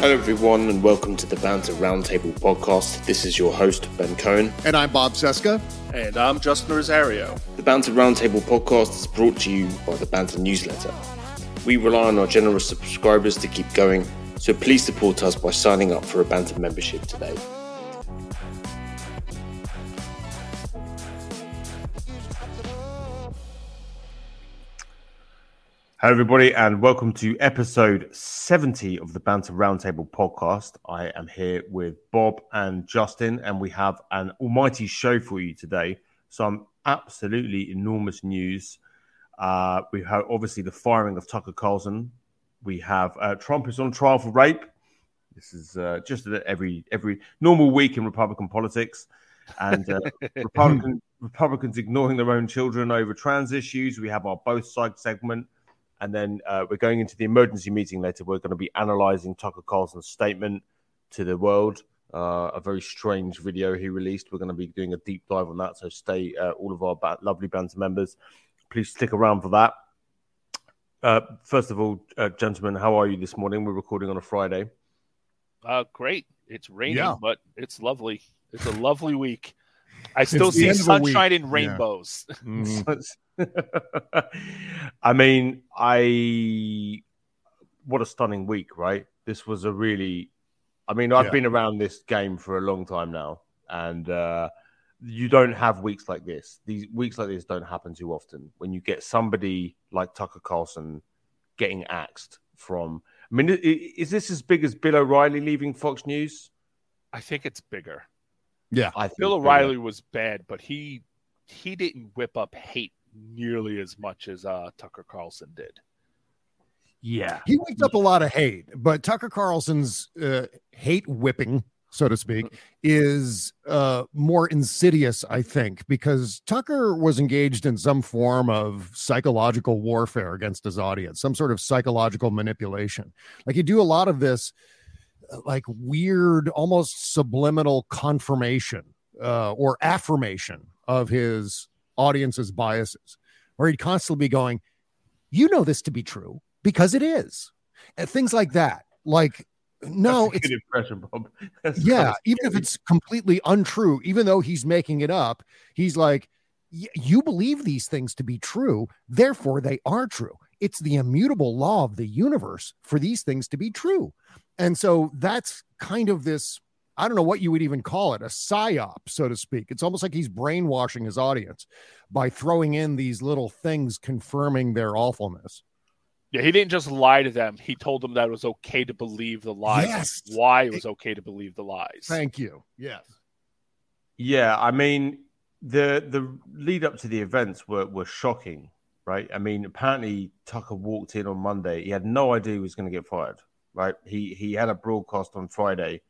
Hello, everyone, and welcome to the Banter Roundtable podcast. This is your host, Ben Cohen. And I'm Bob Cesca. And I'm Justin Rosario. The Banter Roundtable podcast is brought to you by the Banter newsletter. We rely on our generous subscribers to keep going, so please support us by signing up for a Banter membership today. Hello, everybody, and welcome to episode 70 of the Banter Roundtable podcast. I am here with Bob and Justin, and we have an almighty show for you today. Some absolutely enormous news. Uh, we have obviously the firing of Tucker Carlson. We have uh, Trump is on trial for rape. This is uh, just every every normal week in Republican politics, and uh, Republican, Republicans ignoring their own children over trans issues. We have our both sides segment and then uh, we're going into the emergency meeting later. We're going to be analyzing Tucker Carlson's statement to the world, uh, a very strange video he released. We're going to be doing a deep dive on that. So stay, uh, all of our ba- lovely banter members, please stick around for that. Uh, first of all, uh, gentlemen, how are you this morning? We're recording on a Friday. Uh, great. It's raining, yeah. but it's lovely. It's a lovely week. I still see sunshine and rainbows. Yeah. Mm. I mean, I what a stunning week, right? This was a really I mean, I've yeah. been around this game for a long time now, and uh, you don't have weeks like this. These weeks like this don't happen too often. When you get somebody like Tucker Carlson getting axed from, I mean, is this as big as Bill O'Reilly leaving Fox News? I think it's bigger. Yeah, I Bill O'Reilly bigger. was bad, but he he didn't whip up hate nearly as much as uh, Tucker Carlson did. Yeah, he whipped up a lot of hate, but Tucker Carlson's uh, hate whipping, so to speak, is uh, more insidious, I think, because Tucker was engaged in some form of psychological warfare against his audience, some sort of psychological manipulation. Like you do a lot of this, like weird, almost subliminal confirmation uh, or affirmation of his audience's biases, where he'd constantly be going, You know this to be true because it is. And things like that. Like, no, it's impression, Bob. yeah, even if it's completely untrue, even though he's making it up, he's like, You believe these things to be true, therefore they are true. It's the immutable law of the universe for these things to be true. And so that's kind of this I don't know what you would even call it, a psyop, so to speak. It's almost like he's brainwashing his audience by throwing in these little things confirming their awfulness. Yeah, he didn't just lie to them. He told them that it was okay to believe the lies. Yes. Why it was okay to believe the lies. Thank you. Yes. Yeah, I mean the the lead up to the events were were shocking, right? I mean, apparently Tucker walked in on Monday. He had no idea he was going to get fired, right? He he had a broadcast on Friday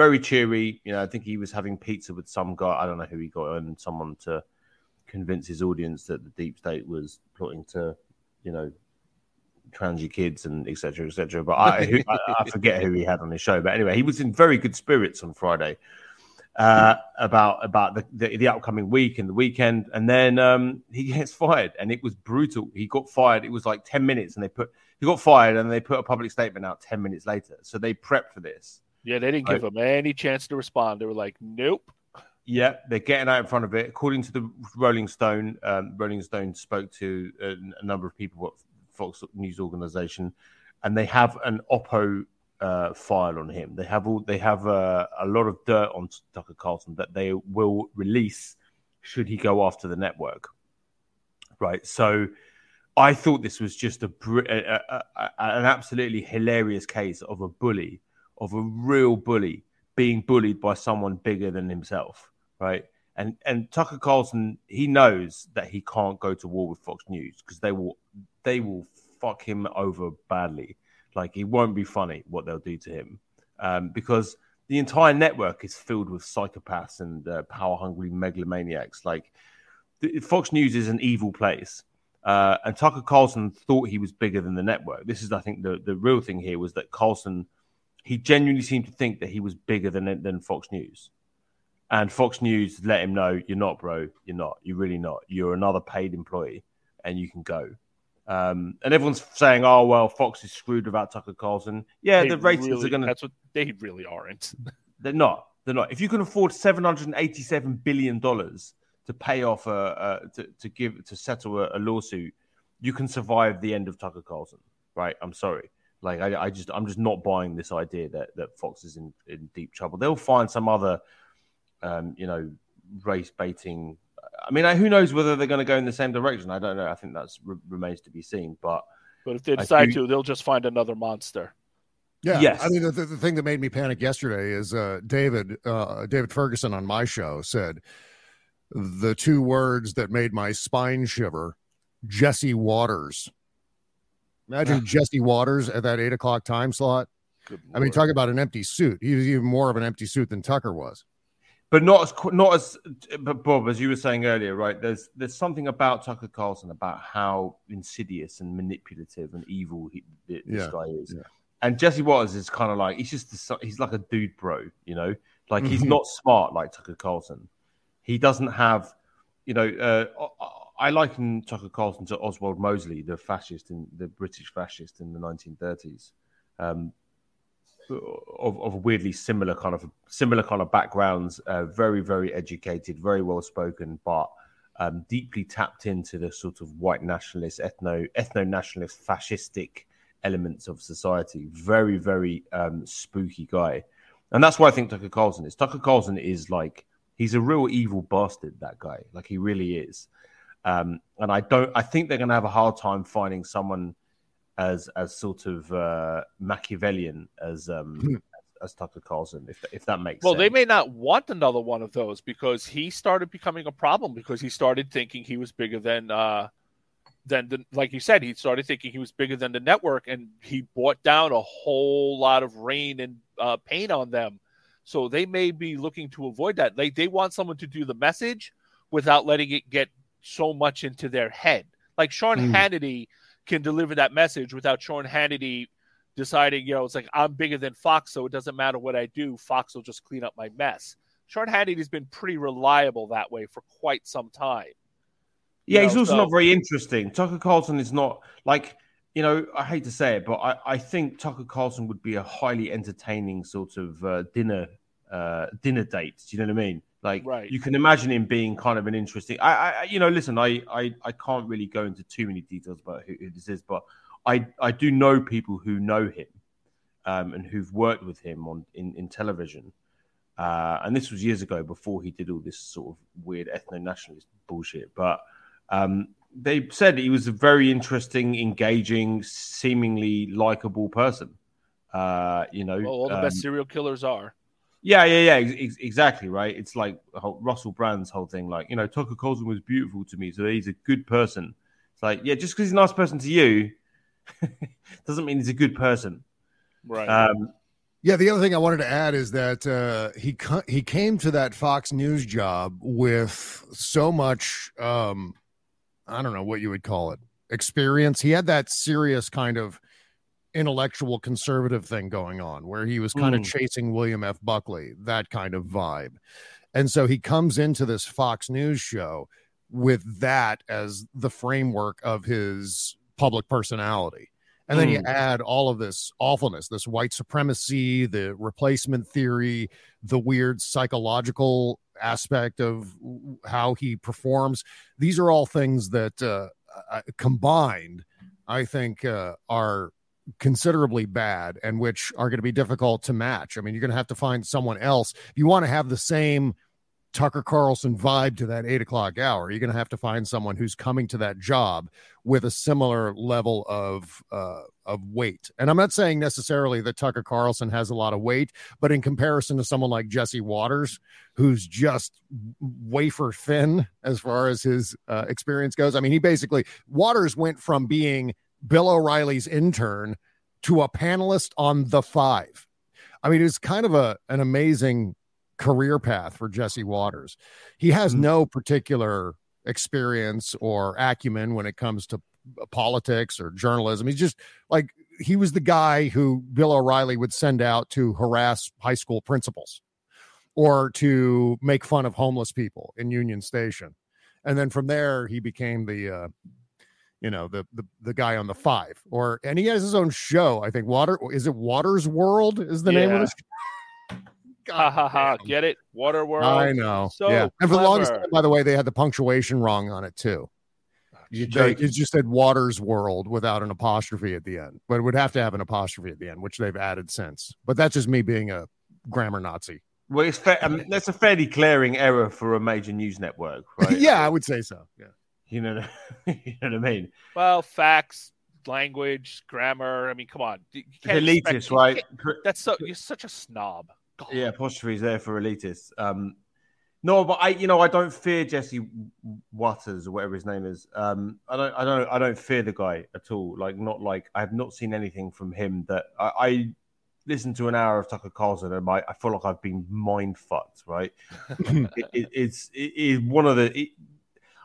very cheery. You know, I think he was having pizza with some guy. I don't know who he got and someone to convince his audience that the deep state was plotting to, you know, transy kids and etc. etc. But I, I, I forget who he had on his show. But anyway, he was in very good spirits on Friday uh, about about the, the, the upcoming week and the weekend, and then um, he gets fired, and it was brutal. He got fired. It was like ten minutes, and they put he got fired, and they put a public statement out ten minutes later. So they prepped for this. Yeah, they didn't give him any chance to respond. They were like, "Nope." Yeah, they're getting out in front of it. According to the Rolling Stone, um, Rolling Stone spoke to a, a, number of people at Fox News organization, and they have an Oppo uh, file on him. They have all they have uh, a lot of dirt on Tucker Carlson that they will release should he go after the network. Right. So, I thought this was just a, a, a an absolutely hilarious case of a bully of a real bully being bullied by someone bigger than himself, right? And and Tucker Carlson, he knows that he can't go to war with Fox News because they will they will fuck him over badly. Like it won't be funny what they'll do to him um, because the entire network is filled with psychopaths and uh, power hungry megalomaniacs. Like Fox News is an evil place. Uh, and Tucker Carlson thought he was bigger than the network. This is, I think, the, the real thing here was that Carlson he genuinely seemed to think that he was bigger than than Fox News. And Fox News let him know, you're not, bro. You're not. You're really not. You're another paid employee, and you can go. Um, and everyone's saying, "Oh well, Fox is screwed without Tucker Carlson." Yeah, they the ratings really, are going to. That's what they really aren't. they're not. They're not. If you can afford seven hundred and eighty-seven billion dollars to pay off a, a to, to give to settle a, a, lawsuit, you can survive the end of Tucker Carlson. Right? I'm sorry. Like I, I just I'm just not buying this idea that that Fox is in, in deep trouble. They'll find some other, um, you know, race baiting I mean, who knows whether they're going to go in the same direction? I don't know. I think that re- remains to be seen. But but if they decide do... to, they'll just find another monster. Yeah, yes. I mean, the, the thing that made me panic yesterday is uh, David uh, David Ferguson on my show said the two words that made my spine shiver: Jesse Watters. Imagine Jesse Watters at that eight o'clock time slot. I mean, talk about an empty suit. He was even more of an empty suit than Tucker was but not as not as but Bob, as you were saying earlier, right? There's there's something about Tucker Carlson about how insidious and manipulative and evil he, this yeah, guy is. Yeah. And Jesse Watters is kind of like he's just he's like a dude bro, you know, like he's mm-hmm. not smart like Tucker Carlson. He doesn't have, you know, uh, I liken Tucker Carlson to Oswald Mosley, the fascist in the British fascist in the 1930s. Um, of, of weirdly similar kind of similar kind of backgrounds, uh, very very educated, very well spoken, but um, deeply tapped into the sort of white nationalist, ethno ethno nationalist, fascistic elements of society. Very very um, spooky guy, and that's why I think Tucker Carlson is. Tucker Carlson is like he's a real evil bastard. That guy, like he really is. Um, and I don't. I think they're going to have a hard time finding someone as as sort of uh, Machiavellian as um, hmm. as Tucker Carlson, if if that makes sense. well, sense. they may not want another one of those because he started becoming a problem because he started thinking he was bigger than uh, than the, like you said, he started thinking he was bigger than the network, and he brought down a whole lot of rain and uh, pain on them. So they may be looking to avoid that. They they want someone to do the message without letting it get so much into their head. Like Sean mm. Hannity can deliver that message without Sean Hannity deciding, you know, it's like I'm bigger than Fox, so it doesn't matter what I do. Fox will just clean up my mess. Sean Hannity's been pretty reliable that way for quite some time. Yeah, know, he's also so... not very interesting. Tucker Carlson is not like, you know, I hate to say it, but I, I think Tucker Carlson would be a highly entertaining sort of uh, dinner uh, dinner date. Do you know what I mean? Like right. you can imagine him being kind of an interesting. I, I, you know, listen, I, I, I can't really go into too many details about who, who this is, but I, I do know people who know him, um, and who've worked with him on in in television. Uh, and this was years ago before he did all this sort of weird ethno nationalist bullshit. But um, they said he was a very interesting, engaging, seemingly likable person. Uh, you know, well, all the um, best serial killers are. Yeah, yeah, yeah, ex- exactly right. It's like Russell Brand's whole thing. Like, you know, Tucker Carlson was beautiful to me, so he's a good person. It's like, yeah, just because he's a nice person to you doesn't mean he's a good person. Right. Um, yeah, the other thing I wanted to add is that uh, he he came to that Fox News job with so much, um, I don't know what you would call it, experience. He had that serious kind of intellectual conservative thing going on where he was kind mm. of chasing William F. Buckley, that kind of vibe. And so he comes into this Fox News show with that as the framework of his public personality. And then mm. you add all of this awfulness, this white supremacy, the replacement theory, the weird psychological aspect of how he performs. These are all things that uh, combined, I think, uh, are considerably bad and which are going to be difficult to match. I mean, you're going to have to find someone else. You want to have the same Tucker Carlson vibe to that eight o'clock hour, you're going to have to find someone who's coming to that job with a similar level of uh, of weight. And I'm not saying necessarily that Tucker Carlson has a lot of weight, but in comparison to someone like Jesse Watters, who's just wafer thin as far as his uh, experience goes. I mean, he basically Watters went from being Bill O'Reilly's intern to a panelist on The Five. I mean, it's kind of a an amazing career path for Jesse Watters. He has mm-hmm. no particular experience or acumen when it comes to politics or journalism. He's just like he was the guy who Bill O'Reilly would send out to harass high school principals or to make fun of homeless people in Union Station. And then from there, he became the uh, you know the the the guy on the five or and he has his own show i think water is it waters world is the name of Yeah. this Ha ha ha! Get it? Water World. i know So yeah and for the longest time by the way they had the punctuation wrong on it too oh, You're They- it just said waters world without an apostrophe at the end but it would have to have an apostrophe at the end which they've added since but that's just me being a grammar nazi Well, it's fair. I mean, that's a fairly glaring error for a major news network, right? yeah i would say so yeah You know, you know what I mean? Well, facts, language, grammar. I mean, come on. You can't expect- Elitist, right? That's so. You're such a snob. God. Yeah, apostrophes there for elitists. Um, no, but I, you know, I don't fear Jesse Watters or whatever his name is. Um, I don't, I don't, I don't fear the guy at all. Like, not like I have not seen anything from him that I, I listened to an hour of Tucker Carlson and I, I feel like I've been mind fucked. Right? it, it, it's it is one of the.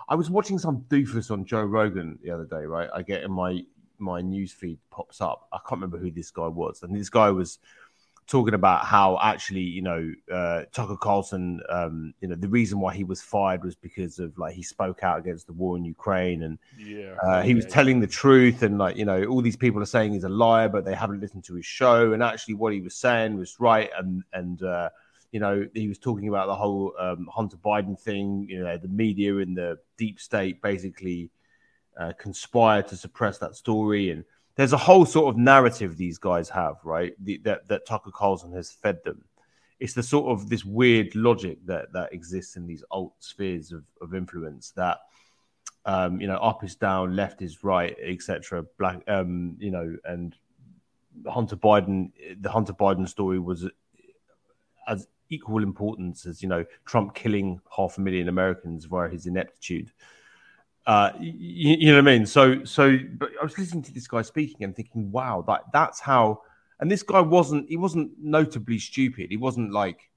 I was watching some doofus on Joe Rogan the other day. Right? I get in my my news feed pops up. I can't remember who this guy was, and this guy was talking about how actually, you know, uh, Tucker Carlson, um, you know, the reason why he was fired was because of like he spoke out against the war in Ukraine and Yeah. uh, he was Yeah, telling the truth. And like, you know, all these people are saying he's a liar, but they haven't listened to his show. And actually, what he was saying was right. And, and, uh, you know, he was talking about the whole um, Hunter Biden thing. You know, the media and the deep state basically uh, conspired to suppress that story. And there's a whole sort of narrative these guys have, right? The, that that Tucker Carlson has fed them. It's the sort of this weird logic that that exists in these alt spheres of, of influence that um, you know up is down, left is right, etc. Black, um, you know, and Hunter Biden, the Hunter Biden story was as equal importance as you know Trump killing half a million Americans via his ineptitude. Uh, you, you know what I mean? So, so, but I was listening to this guy speaking and thinking, wow, that that's how. And this guy wasn't he wasn't notably stupid. He wasn't like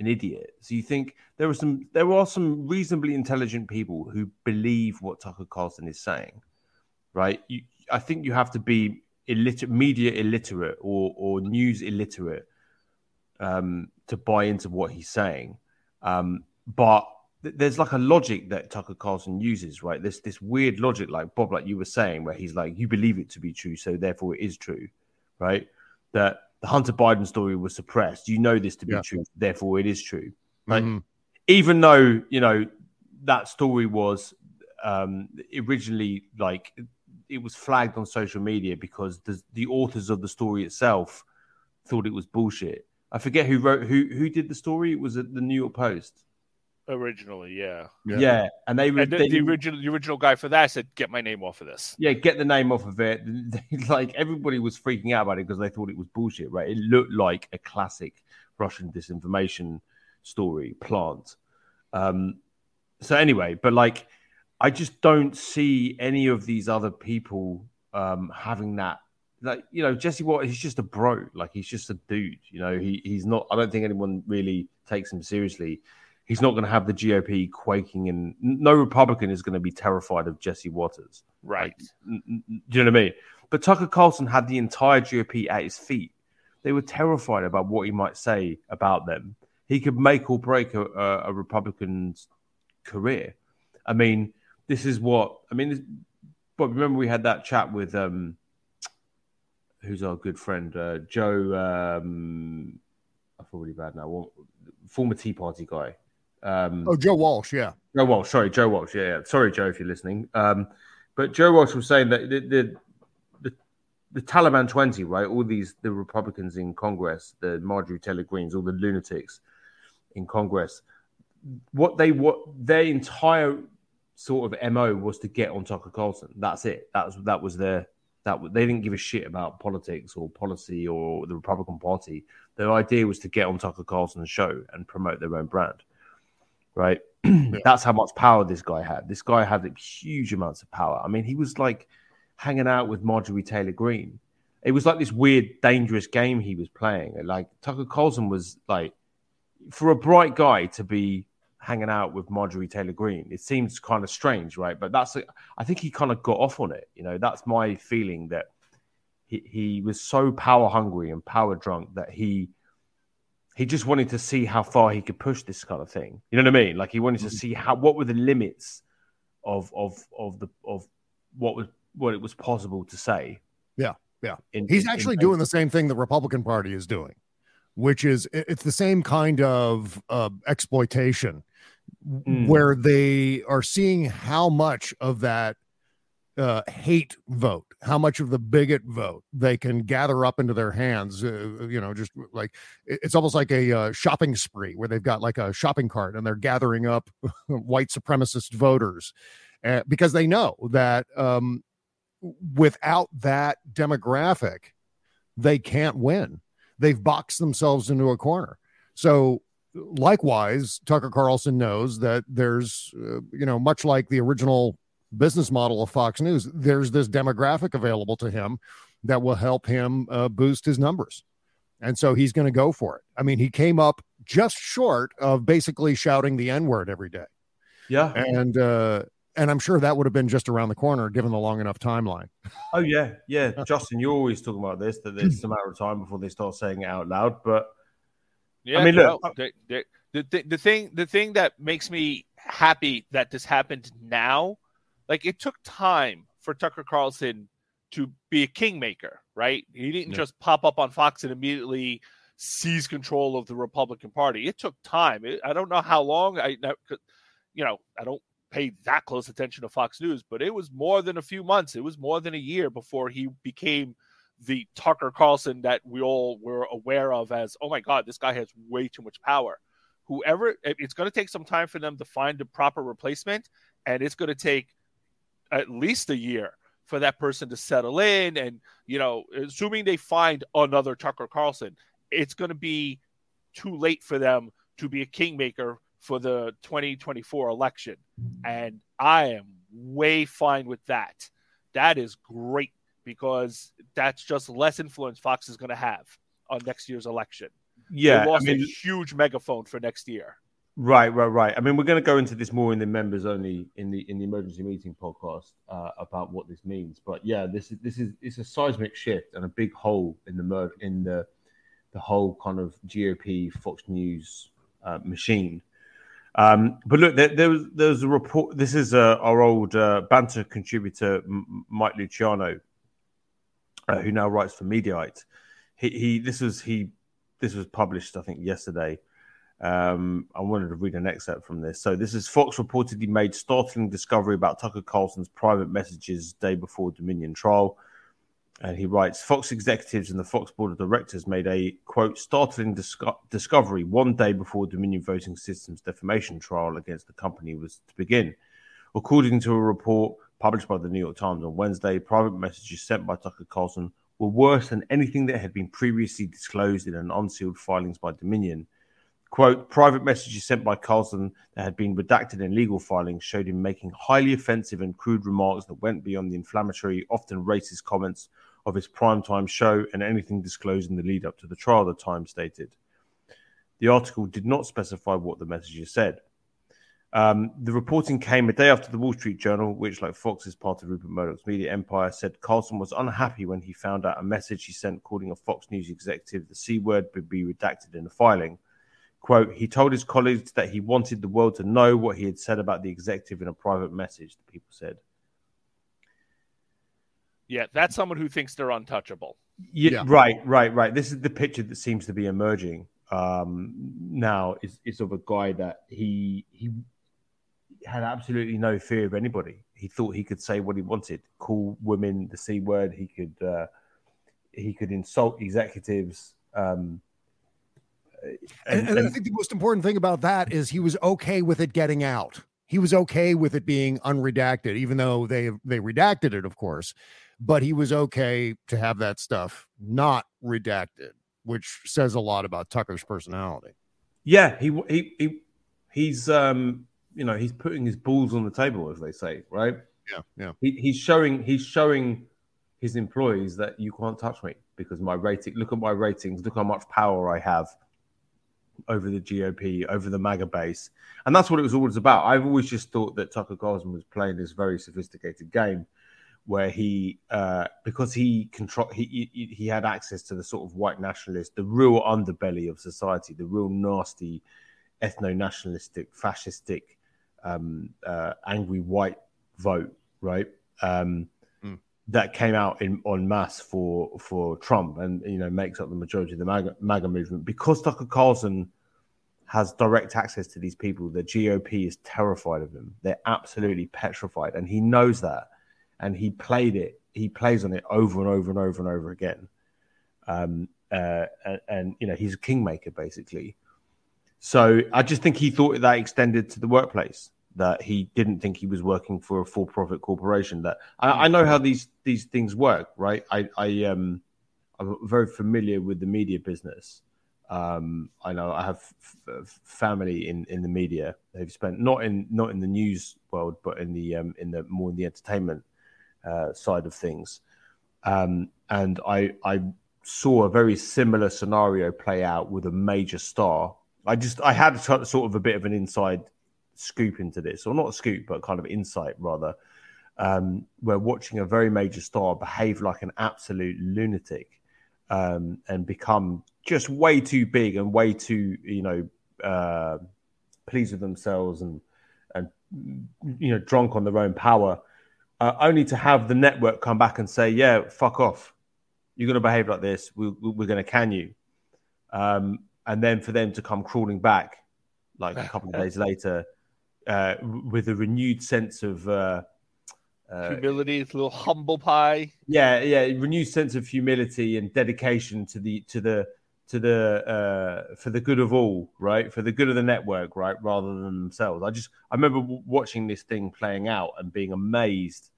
an idiot. So you think there are some there are some reasonably intelligent people who believe what Tucker Carlson is saying, right? You, I think you have to be illiterate, media illiterate, or or news illiterate um, to buy into what he's saying. Um, but th- there's like a logic that Tucker Carlson uses, right? This this weird logic, like Bob, like you were saying, where he's like, you believe it to be true, so therefore it is true, right? That the Hunter Biden story was suppressed. You know this to be Yeah. true, therefore it is true. Right? Mhm. Even though you know that story was um, originally like it was flagged on social media because the the authors of the story itself thought it was bullshit. I forget who wrote who who did the story. It was at the New York Post. Originally, yeah. Yeah. Yeah, and they, And the, they the original, the original guy for that said, "Get my name off of this." yeah get the name off of it. like everybody was freaking out about it because they thought it was bullshit. Right? It looked like a classic Russian disinformation story plant. Um, so anyway, but like I just don't see any of these other people um, having that. Like you know, Jesse Watt, he's just a bro. Like he's just a dude. You know, he he's not. I don't think anyone really takes him seriously. He's not going to have the GOP quaking, and no Republican is going to be terrified of Jesse Watters. Right. N- n- Do you know what I mean? But Tucker Carlson had the entire GOP at his feet. They were terrified about what he might say about them. He could make or break a, a, a Republican's career. I mean, this is what I mean. This, but remember, we had that chat with um, who's our good friend uh, Joe. Um, I feel really bad now. Well, former Tea Party guy. Um, oh joe walsh yeah Joe Walsh, sorry, Joe Walsh. Yeah, yeah. Sorry, Joe, if you're listening. Um, but Joe Walsh was saying that the, the the the Taliban twenty, right? All these the Republicans in Congress, the Marjorie Taylor Greens, all the lunatics in Congress, what they what their entire sort of mo was to get on Tucker Carlson. That's it. That's that was their that they didn't give a shit about politics or policy or the Republican Party. Their idea was to get on Tucker Carlson's show and promote their own brand, right? That's how much power this guy had. This guy had huge amounts of power. I mean, he was like hanging out with Marjorie Taylor Greene. It was like this weird, dangerous game he was playing. Like Tucker Carlson was like, for a bright guy to be hanging out with Marjorie Taylor Greene, it seems kind of strange, right? But that's, I think he kind of got off on it. You know, that's my feeling that he, he was so power hungry and power drunk that he he just wanted to see how far he could push this kind of thing. You know what I mean? Like he wanted to see how what were the limits of of of the of what was what it was possible to say. Yeah, yeah. In, He's in, actually in doing the same thing the Republican Party is doing, which is it's the same kind of uh, exploitation mm. where they are seeing how much of that uh, hate vote, how much of the bigot vote they can gather up into their hands. Uh, you know, just like it's almost like a uh, shopping spree where they've got like a shopping cart and they're gathering up white supremacist voters uh, because they know that um, without that demographic, they can't win. They've boxed themselves into a corner. So likewise, Tucker Carlson knows that there's, uh, you know, much like the original business model of Fox News, there's this demographic available to him that will help him uh, boost his numbers. And so he's going to go for it. I mean, he came up just short of basically shouting the N word every day. Yeah. And, uh, and I'm sure that would have been just around the corner given the long enough timeline. Oh yeah, yeah, Justin, you're always talking about this that it's a matter of time before they start saying it out loud. But yeah, I mean, look, the, the, the, the thing the thing that makes me happy that this happened now like it took time for Tucker Carlson to be a kingmaker, right? He didn't yeah. just pop up on Fox and immediately seize control of the Republican Party. It took time. It, I don't know how long. I, you know, I don't pay that close attention to Fox News, but it was more than a few months. It was more than a year before he became the Tucker Carlson that we all were aware of as, oh my God, this guy has way too much power. Whoever, it's going to take some time for them to find the proper replacement, and it's going to take at least a year for that person to settle in. And, you know, assuming they find another Tucker Carlson, it's going to be too late for them to be a kingmaker for the 2024 election. And I am way fine with that. That is great because that's just less influence Fox is going to have on next year's election. Yeah, they lost I mean, a huge megaphone for next year. Right, right, right. I mean, we're going to go into this more in the members only in the in the emergency meeting podcast uh, about what this means. But yeah, this is this is it's a seismic shift and a big hole in the mer- in the the whole kind of GOP Fox News uh, machine. Um, but look, there, there, was there was a report. This is uh, our old uh, banter contributor M- Mike Luciano, uh, who now writes for Mediaite. He, he this was he this was published I think yesterday. Um, I wanted to read an excerpt from this. So, this is Fox reportedly made startling discovery about Tucker Carlson's private messages day before Dominion trial. And he writes Fox executives and the Fox board of directors made a quote startling disco- discovery one day before Dominion Voting Systems defamation trial against the company was to begin. According to a report published by the New York Times on Wednesday, private messages sent by Tucker Carlson were worse than anything that had been previously disclosed in an unsealed filings by Dominion. Quote, private messages sent by Carlson that had been redacted in legal filings showed him making highly offensive and crude remarks that went beyond the inflammatory, often racist comments of his primetime show and anything disclosed in the lead up to the trial, the Times stated. The article did not specify what the messages said. Um, the reporting came a day after the Wall Street Journal, which, like Fox, is part of Rupert Murdoch's media empire, said Carlson was unhappy when he found out a message he sent calling a Fox News executive the C word would be redacted in the filing. Quote, he told his colleagues that he wanted the world to know what he had said about the executive in a private message, the people said. Yeah, that's someone who thinks they're untouchable. Yeah, yeah. right, right, right. This is the picture that seems to be emerging um, now is, is of a guy that he he had absolutely no fear of anybody. He thought he could say what he wanted, call women the c word. He could uh, he could insult executives. Um, and, and, and I think the most important thing about that is he was okay with it getting out. He was okay with it being unredacted, even though they they redacted it, of course. But he was okay to have that stuff not redacted, which says a lot about Tucker's personality. Yeah, he he he he's um you know he's putting his balls on the table, as they say, right? Yeah, yeah. He, he's showing he's showing his employees that you can't touch me because my rating. Look at my ratings. Look how much power I have over the GOP, over the MAGA base. And that's what it was always about. I've always just thought that Tucker Carlson was playing this very sophisticated game where he, uh, because he control, he, he, he had access to the sort of white nationalist, the real underbelly of society, the real nasty, ethno-nationalistic, fascistic, um, uh, angry white vote, right? um, mm. that came out in en masse for for Trump, and you know makes up the majority of the MAGA, MAGA movement because Tucker Carlson has direct access to these people. The GOP is terrified of him. They're absolutely petrified, and he knows that. And he played it. He plays on it over and over and over and over again. Um, uh, and, and, you know he's a kingmaker basically. So I just think he thought that extended to the workplace. That he didn't think he was working for a for-profit corporation. That I, I know how these these things work, right? I, I um I'm very familiar with the media business. Um, I know I have f- family in, in the media. They've spent not in not in the news world, but in the um, in the more in the entertainment uh, side of things. Um, and I I saw a very similar scenario play out with a major star. I just I had sort of a bit of an inside scoop into this, or not a scoop, but kind of insight rather. Um, where watching a very major star behave like an absolute lunatic um, and become just way too big and way too, you know, uh, pleased with themselves and and you know drunk on their own power, uh, only to have the network come back and say, "Yeah, fuck off, you're going to behave like this. We, we're going to can you," um, and then for them to come crawling back like a couple of days later uh, with a renewed sense of uh, uh, humility, a little humble pie. Yeah, yeah, renewed sense of humility and dedication to the to the to the uh, for the good of all, right? For the good of the network, right? Rather than themselves. I just I remember watching this thing playing out and being amazed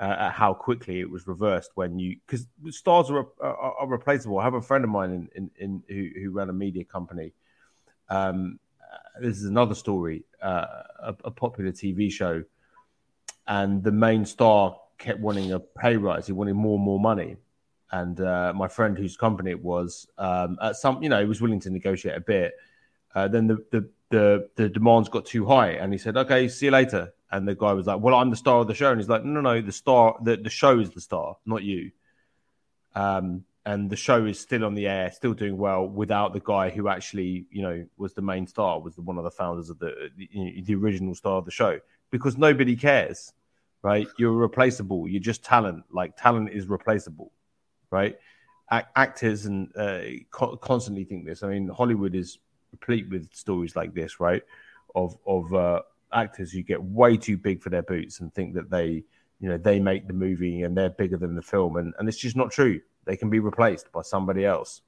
uh, at how quickly it was reversed when you because stars are, are, are, replaceable. I have a friend of mine in, in, in who, who ran a media company. Um, uh, this is another story, uh, a, a popular TV show and the main star kept wanting a pay rise. He wanted more and more money. And uh, my friend, whose company it was, um, at some, you know, he was willing to negotiate a bit. Uh, then the, the the the demands got too high, and he said, "Okay, see you later." And the guy was like, "Well, I'm the star of the show," and he's like, "No, no, the star, the the show is the star, not you." Um, and the show is still on the air, still doing well without the guy who actually, you know, was the main star, was the, one of the founders of the the, the original star of the show, because nobody cares right? You're replaceable. You're just talent. Like talent is replaceable, right? Actors and uh, co- constantly think this. I mean, Hollywood is replete with stories like this, right? Of of uh, actors who get way too big for their boots and think that they, you know, they make the movie and they're bigger than the film, and and it's just not true. They can be replaced by somebody else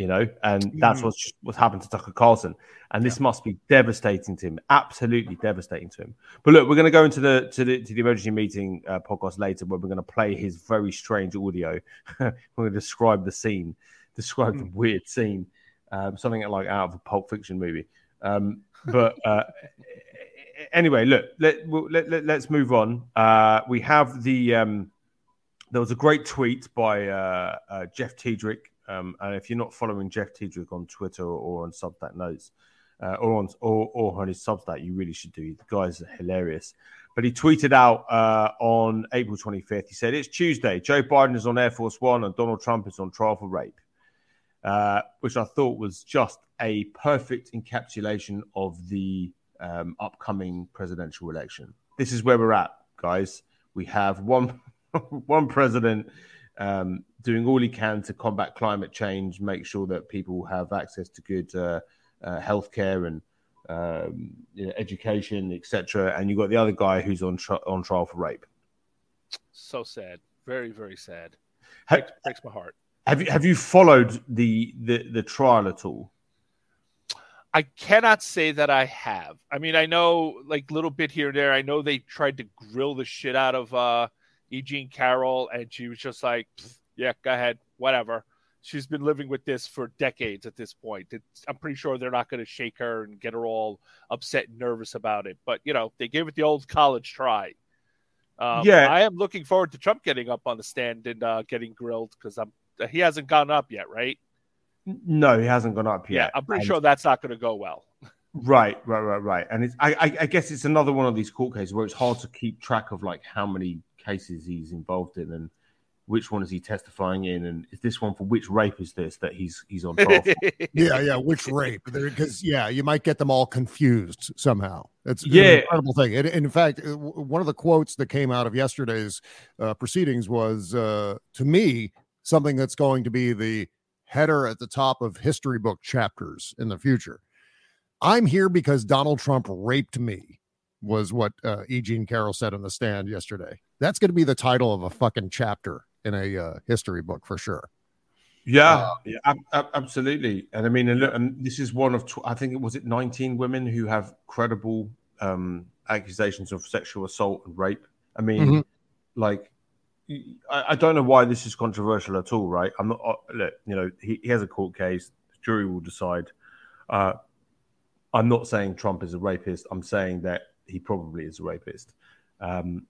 you know, and that's mm. what's what's happened to Tucker Carlson. And this yeah. must be devastating to him, absolutely devastating to him. But look, we're going to go into the to the to the emergency meeting uh, podcast later, where we're going to play his very strange audio. we're going to describe the scene, describe mm. the weird scene, um, something like out of a Pulp Fiction movie. Um, but uh, anyway, look, let, let, let us move on. Uh, we have the um, there was a great tweet by uh, uh, Jeff Tiedrich um, and if you're not following Jeff Tiedrich on Twitter or, on Substack Notes uh, or on or, or on his Substack, you really should do. The guy's hilarious. But he tweeted out uh, on April 25th. He said, "It's Tuesday. Joe Biden is on Air Force One, and Donald Trump is on trial for rape," uh, which I thought was just a perfect encapsulation of the um, upcoming presidential election. This is where we're at, guys. We have one one president um, doing all he can to combat climate change, make sure that people have access to good uh, uh, healthcare and um, you know, education, etc. And you've got the other guy who's on tri- on trial for rape. So sad, very very sad. breaks, breaks my heart. Have you have you followed the the, the trial at all? I cannot say that I have. I mean, I know like little bit here and there. I know they tried to grill the shit out of uh, E. Jean Carroll, and she was just like, "Yeah, go ahead, whatever." She's been living with this for decades at this point. It's, I'm pretty sure they're not going to shake her and get her all upset and nervous about it. But you know, they gave it the old college try. Um, yeah, I am looking forward to Trump getting up on the stand and uh, getting grilled because I'm he hasn't gone up yet, right? No, he hasn't gone up yet. Yeah, I'm pretty and... sure that's not going to go well. Right, right, right, right. And it's I, I, I guess it's another one of these court cases where it's hard to keep track of like how many cases he's involved in, and which one is he testifying in, and is this one for which rape is this that he's he's on trial for? yeah, yeah, which rape? Because yeah, you might get them all confused somehow. It's Yeah. an incredible thing. And, and in fact, uh, one of the quotes that came out of yesterday's uh, proceedings was, uh, to me, something that's going to be the header at the top of history book chapters in the future. I'm here because Donald Trump raped me. Was what uh, E. Jean Carroll said on the stand yesterday. That's going to be the title of a fucking chapter in a uh, history book for sure. Yeah, yeah ab- ab- absolutely. And I mean, and, look, and this is one of tw- I think it was it 19 women who have credible um, accusations of sexual assault and rape. I mean, Mhm. like, I, I don't know why this is controversial at all, right? I'm not. Uh, look, you know, he, he has a court case. The jury will decide. Uh, I'm not saying Trump is a rapist. I'm saying that he probably is a rapist. Um,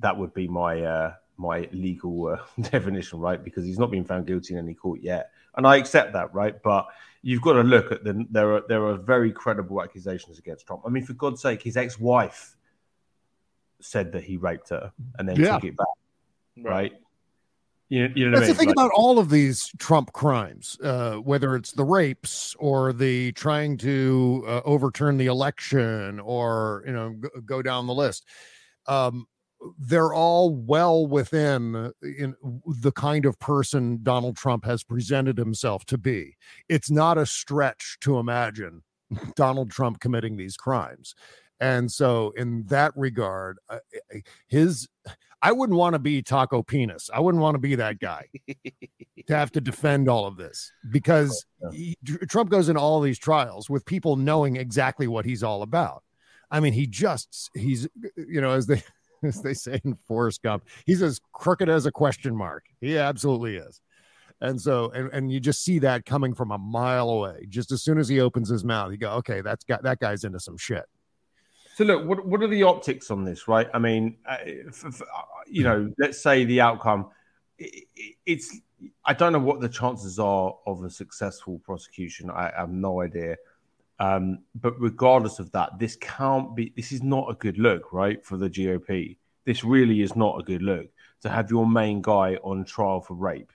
that would be my uh, my legal uh, definition, right? Because he's not been found guilty in any court yet, and I accept that, right? But you've got to look at the there are there are very credible accusations against Trump. I mean, for God's sake, his ex-wife said that he raped her and then Yeah. took it back, right? You, you know what That's I the thing Like- about all of these Trump crimes, uh, whether it's the rapes or the trying to uh, overturn the election or you know go, go down the list. Um, they're all well within uh, in the kind of person Donald Trump has presented himself to be. It's not a stretch to imagine Donald Trump committing these crimes. And so, in that regard, uh, his I wouldn't want to be Tacopina. I wouldn't want to be that guy to have to defend all of this because he, Trump goes into all these trials with people knowing exactly what he's all about. I mean, he just he's you know as they as they say in Forrest Gump, he's as crooked as a question mark. He absolutely is. And so, and, and you just see that coming from a mile away. Just as soon as he opens his mouth, you go, okay, that's got that guy's into some shit. So look, what what are the optics on this, right? I mean, uh, uh, you know, let's say the outcome, i- i- it's I don't know what the chances are of a successful prosecution. I, I have no idea. Um, but regardless of that, this can't be. This is not a good look, right, for the GOP. This really is not a good look to have your main guy on trial for rape,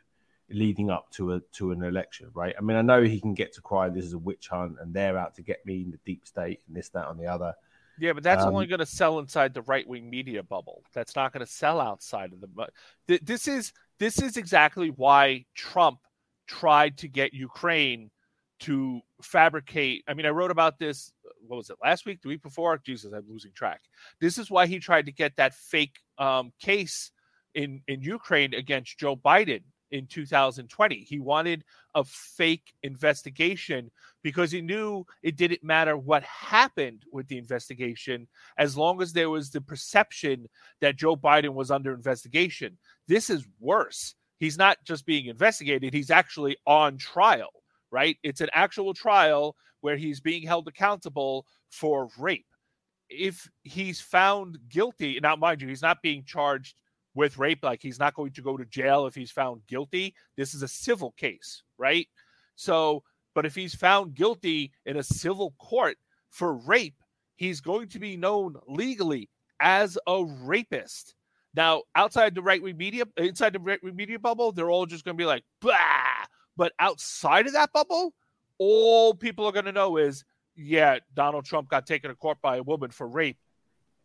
leading up to a to an election, right? I mean, I know he can get to cry. This is a witch hunt, and they're out to get me in the deep state, and this, that, and the other. Yeah, but that's Um, only going to sell inside the right wing media bubble. That's not going to sell outside of the. This is this is exactly why Trump tried to get Ukraine to fabricate. I mean, I wrote about this. What was it last week? The week before? Jesus, I'm losing track. This is why he tried to get that fake um, case in in Ukraine against Joe Biden in 2020. He wanted a fake investigation because he knew it didn't matter what happened with the investigation as long as there was the perception that Joe Biden was under investigation. This is worse. He's not just being investigated, he's actually on trial, right? It's an actual trial where he's being held accountable for rape. If he's found guilty, now mind you, he's not being charged with rape, like he's not going to go to jail if he's found guilty. This is a civil case, right? So, but if he's found guilty in a civil court for rape, he's going to be known legally as a rapist. Now, outside the right wing media, inside the right wing media bubble, they're all just going to be like, bah. But outside of that bubble, all people are going to know is, yeah, Donald Trump got taken to court by a woman for rape,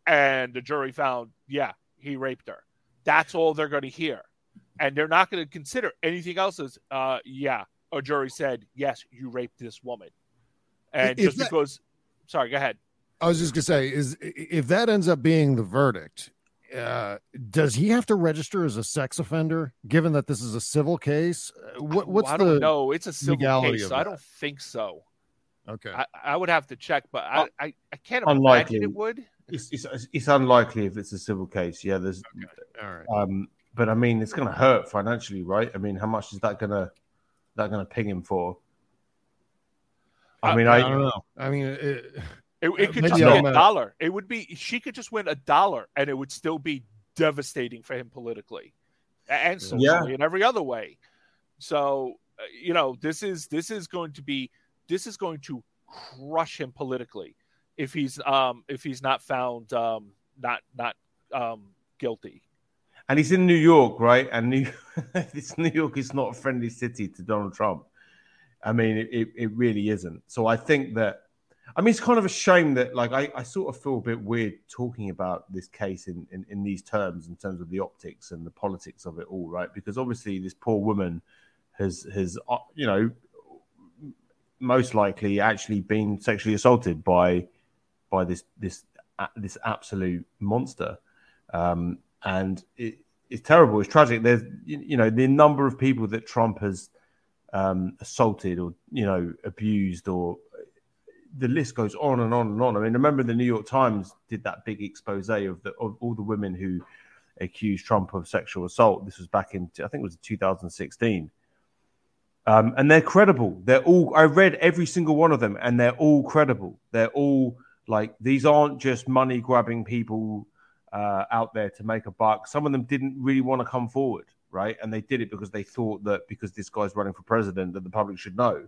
and the jury found, yeah, he raped her. That's all they're going to hear, and they're not going to consider anything else as, uh, yeah, a jury said, yes, you raped this woman, and Is just that- because, sorry, go ahead. I was just gonna say, is if that ends up being the verdict, uh, does he have to register as a sex offender? Given that this is a civil case, Uh, what, what's I the don't know. It's a civil case, so I don't think so. okay? I, I would have to check, but I, Uh, I, I can't unlikely. imagine it would. It's, it's it's unlikely if it's a civil case. Yeah, there's All right. um, but I mean, it's going to hurt financially, right? I mean, how much is that going to that going to ping him for? I mean, I, I, don't know. I mean, it, It, it could just be a not- dollar. It would be she could just win a dollar, and it would still be devastating for him politically, and socially, Yeah. in every other way. So uh, you know, this is this is going to be this is going to crush him politically if he's um if he's not found um not not um guilty. And he's in New York, right? And New this New York is not a friendly city to Donald Trump. I mean, it, it, really isn't. So I think that I mean, it's kind of a shame that, like, I, I sort of feel a bit weird talking about this case in, in, in, these terms, in terms of the optics and the politics of it all, right? Because obviously, this poor woman has, has uh, you know, most likely actually been sexually assaulted by, by this, this, uh, this absolute monster, um, and it, it's terrible. It's tragic. There's, you know, the number of people that Trump has um, assaulted or, you know, abused or the list goes on and on and on. I mean, remember the New York Times did that big expose of, the, of all the women who accused Trump of sexual assault. This was back in, I think it was 2016. Um, and they're credible. They're all, I read every single one of them and they're all credible. They're all like, these aren't just money grabbing people uh, out there to make a buck. Some of them didn't really want to come forward, right? And they did it because they thought that because this guy's running for president, that the public should know.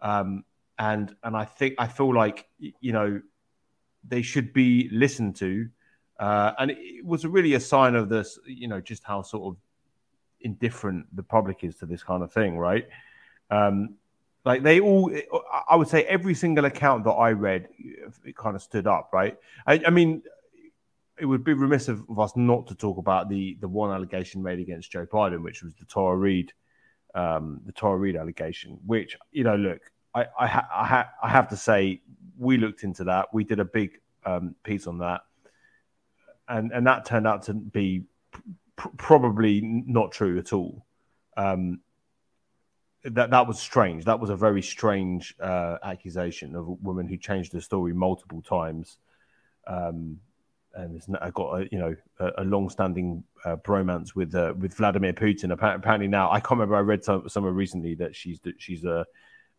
Um, and and I think I feel like you know they should be listened to, uh, and it was really a sign of this, you know, just how sort of indifferent the public is to this kind of thing, right? Um, like they all, I would say every single account that I read, it kind of stood up, right? I, I mean, it would be remiss of, of, us not to talk about the the one allegation made against Joe Biden, which was the Tara Reade, um, the Tara Reade allegation. Which you know, look, I I, ha- I, ha- I have to say we looked into that. We did a big um, piece on that, and and that turned out to be pr- probably not true at all. Um, that that was strange. That was a very strange uh, accusation of a woman who changed the story multiple times. Um, and I got a you know a, a long-standing uh, bromance with uh, with Vladimir Putin. Apparently now, I can't remember. I read some, somewhere recently that she's that she's a,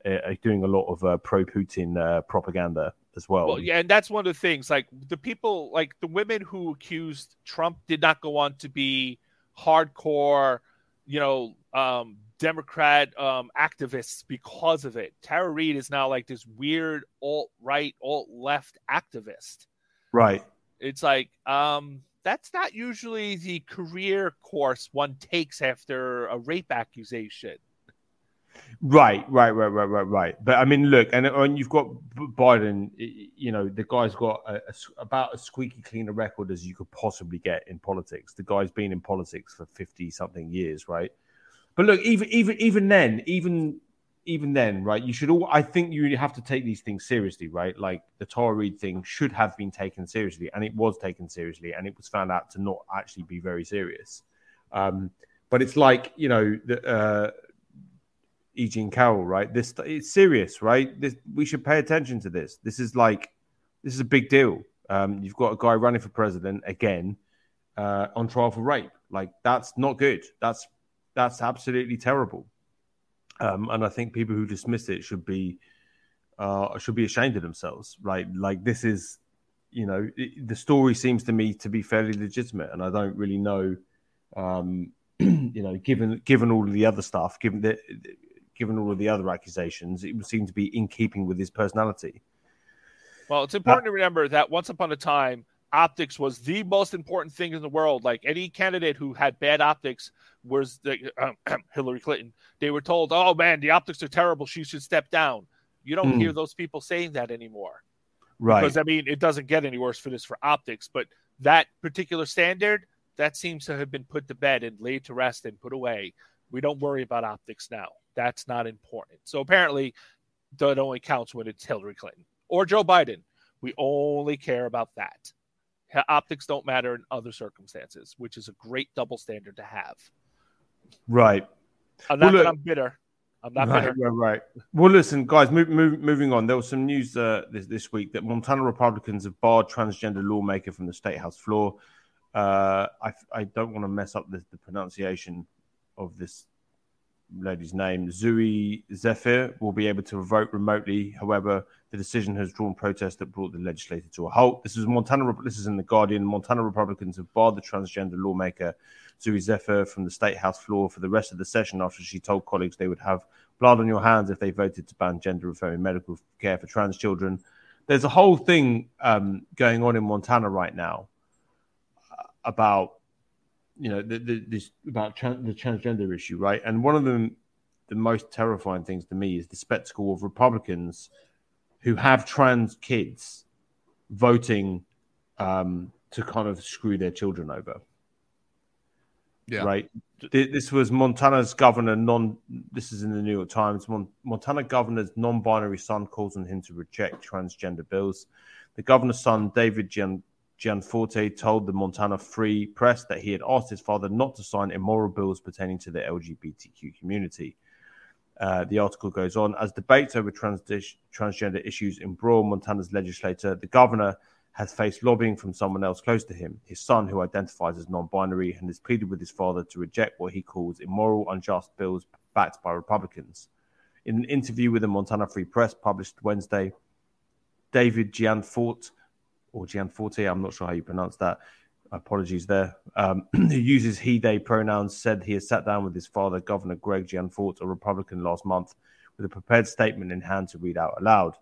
a, doing a lot of uh, pro-Putin uh, propaganda as well. Well, yeah, and that's one of the things. Like the people, like the women who accused Trump, did not go on to be hardcore, you know, um, Democrat um, activists because of it. Tara Reade is now like this weird alt right, alt left activist. Right it's like um, that's not usually the career course one takes after a rape accusation. Right, right, right, right, right, right. But I mean, look, and when you've got Biden, you know, the guy's got a, a, about as squeaky clean a record as you could possibly get in politics. The guy's been in politics for fifty something years, right? But look, even even even then, even even then, right, you should all, I think you have to take these things seriously, right? Like the Tara Reade thing should have been taken seriously, and it was taken seriously, and it was found out to not actually be very serious. Um, but it's like, you know, the, uh, E. Carroll, right? This it's serious, right? This we should pay attention to this. This is like this is a big deal. Um, you've got a guy running for president again uh, on trial for rape. Like that's not good. That's that's absolutely terrible. Um, and I think people who dismiss it should be uh, should be ashamed of themselves. Right? Like this is, you know, it, the story seems to me to be fairly legitimate, and I don't really know, um, you know, given given all of the other stuff, given the given all of the other accusations, it would seem to be in keeping with his personality. Well, it's important uh, to remember that once upon a time, optics was the most important thing in the world. Like any candidate who had bad optics was the, um, Hillary Clinton. They were told, "Oh man, the optics are terrible. She should step down." You don't mm. hear those people saying that anymore, right? Because I mean, it doesn't get any worse for this for optics, but that particular standard that seems to have been put to bed and laid to rest and put away. We don't worry about optics now. That's not important. So apparently, that only counts when it's Hillary Clinton or Joe Biden. We only care about that optics don't matter in other circumstances, which is a great double standard to have. Right. I'm not well, look, I'm bitter. I'm not right, bitter. Right, right. Well, listen, guys. Move, move, moving on. There was some news uh, this this week that Montana Republicans have barred transgender lawmaker from the state house floor. Uh, I I don't want to mess up the, the pronunciation of this lady's name, Zooey Zephyr, will be able to vote remotely. However, the decision has drawn protests that brought the legislature to a halt. This is Montana. This is in the Guardian. Montana Republicans have barred the transgender lawmaker Zooey Zephyr from the state house floor for the rest of the session after she told colleagues they would have blood on your hands if they voted to ban gender-affirming medical care for trans children. There's a whole thing um, going on in Montana right now uh, about you know, the, the, this about the transgender issue, right? And one of them, the most terrifying things to me is the spectacle of Republicans who have trans kids voting um, to kind of screw their children over. Yeah. Right. This was Montana's governor. Non. This is in the New York Times. Mon- Montana governor's non-binary son calls on him to reject transgender bills. The governor's son, David Gian- Gianforte, told the Montana Free Press that he had asked his father not to sign immoral bills pertaining to the LGBTQ community. Uh, the article goes on as debates over trans- transgender issues embroil Montana's legislature. The governor has faced lobbying from someone else close to him, his son, who identifies as non binary, and has pleaded with his father to reject what he calls immoral, unjust bills backed by Republicans. In an interview with the Montana Free Press published Wednesday, David Gianforte, or Gianforte, I'm not sure how you pronounce that, apologies there, um, who uses he, they pronouns, said he has sat down with his father, Governor Greg Gianforte, a Republican, last month, with a prepared statement in hand to read out aloud.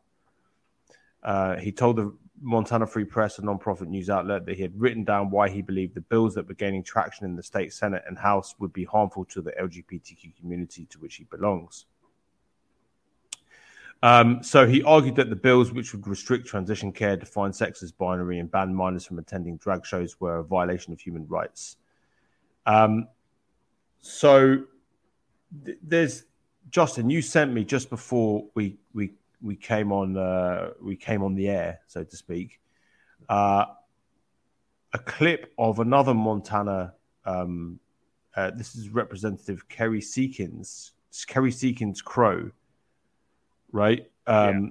Uh, he told the Montana Free Press, a nonprofit news outlet, that he had written down why he believed the bills that were gaining traction in the state Senate and House would be harmful to the LGBTQ community to which he belongs. Um, so he argued that the bills, which would restrict transition care, define sex as binary, and ban minors from attending drag shows, were a violation of human rights. Um, so th- there's Justin. You sent me just before we we we came on uh, we came on the air, so to speak, uh, a clip of another Montana. Um, uh, this is Representative Kerri Seekins, Kerri Seekins-Crowe, right? Um, yeah.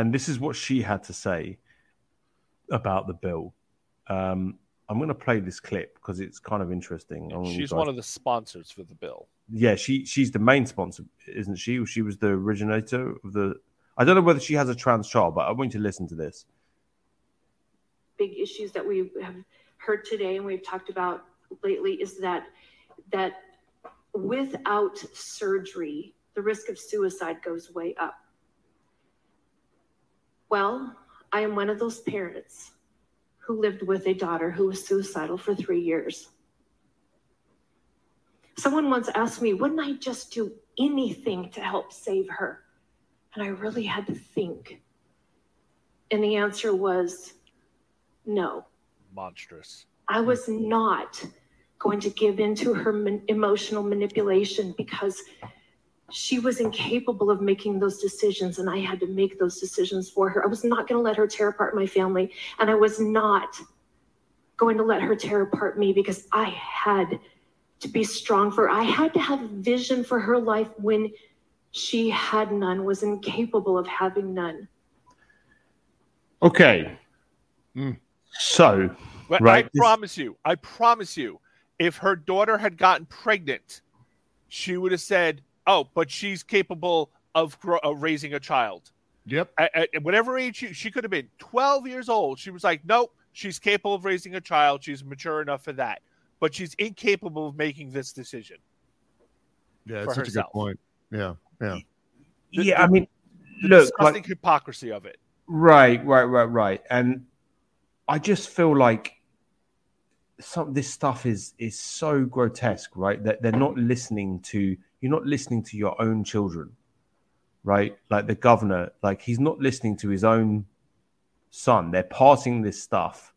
And this is what she had to say about the bill. Um, I'm going to play this clip because it's kind of interesting. She's one of the sponsors for the bill. Yeah, she she's the main sponsor, isn't she? She was the originator of the. I don't know whether she has a trans child, but I want you to listen to this. Big issues that we have heard today and we've talked about lately is that that without surgery, the risk of suicide goes way up. Well, I am one of those parents who lived with a daughter who was suicidal for three years. Someone once asked me, wouldn't I just do anything to help save her? And I really had to think. And the answer was no. Monstrous. I was not going to give in to her man- emotional manipulation because she was incapable of making those decisions and I had to make those decisions for her. I was not going to let her tear apart my family and I was not going to let her tear apart me because I had to be strong for her. I had to have vision for her life when she had none, was incapable of having none. Okay. Mm. So, but right. I this... promise you, I promise you, if her daughter had gotten pregnant, she would have said, "Oh, but she's capable of, gro- of raising a child." Yep. At, at whatever age she, she could have been, twelve years old, she was like, "Nope, she's capable of raising a child. She's mature enough for that." But she's incapable of making this decision. Yeah, that's such herself. a good point. Yeah, yeah, the, yeah. I mean, the look, disgusting like, hypocrisy of it. Right, right, right, right. And I just feel like some this stuff is is so grotesque, right? That they're not listening to you're not listening to your own children, right? Like the governor, like he's not listening to his own son. They're passing this stuff,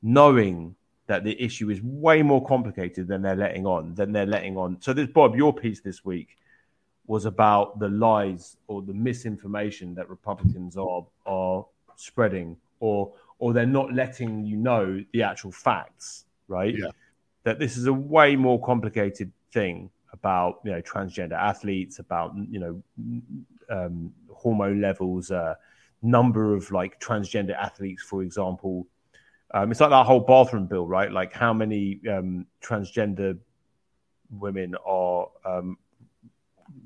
knowing that the issue is way more complicated than they're letting on. Than they're letting on. So this Bob, your piece this week was about the lies or the misinformation that Republicans are are spreading, or or they're not letting you know the actual facts, right? Yeah. That this is a way more complicated thing about you know transgender athletes, about you know um, hormone levels, uh, number of like transgender athletes, for example. Um, it's like that whole bathroom bill, right? Like how many um, transgender women are um,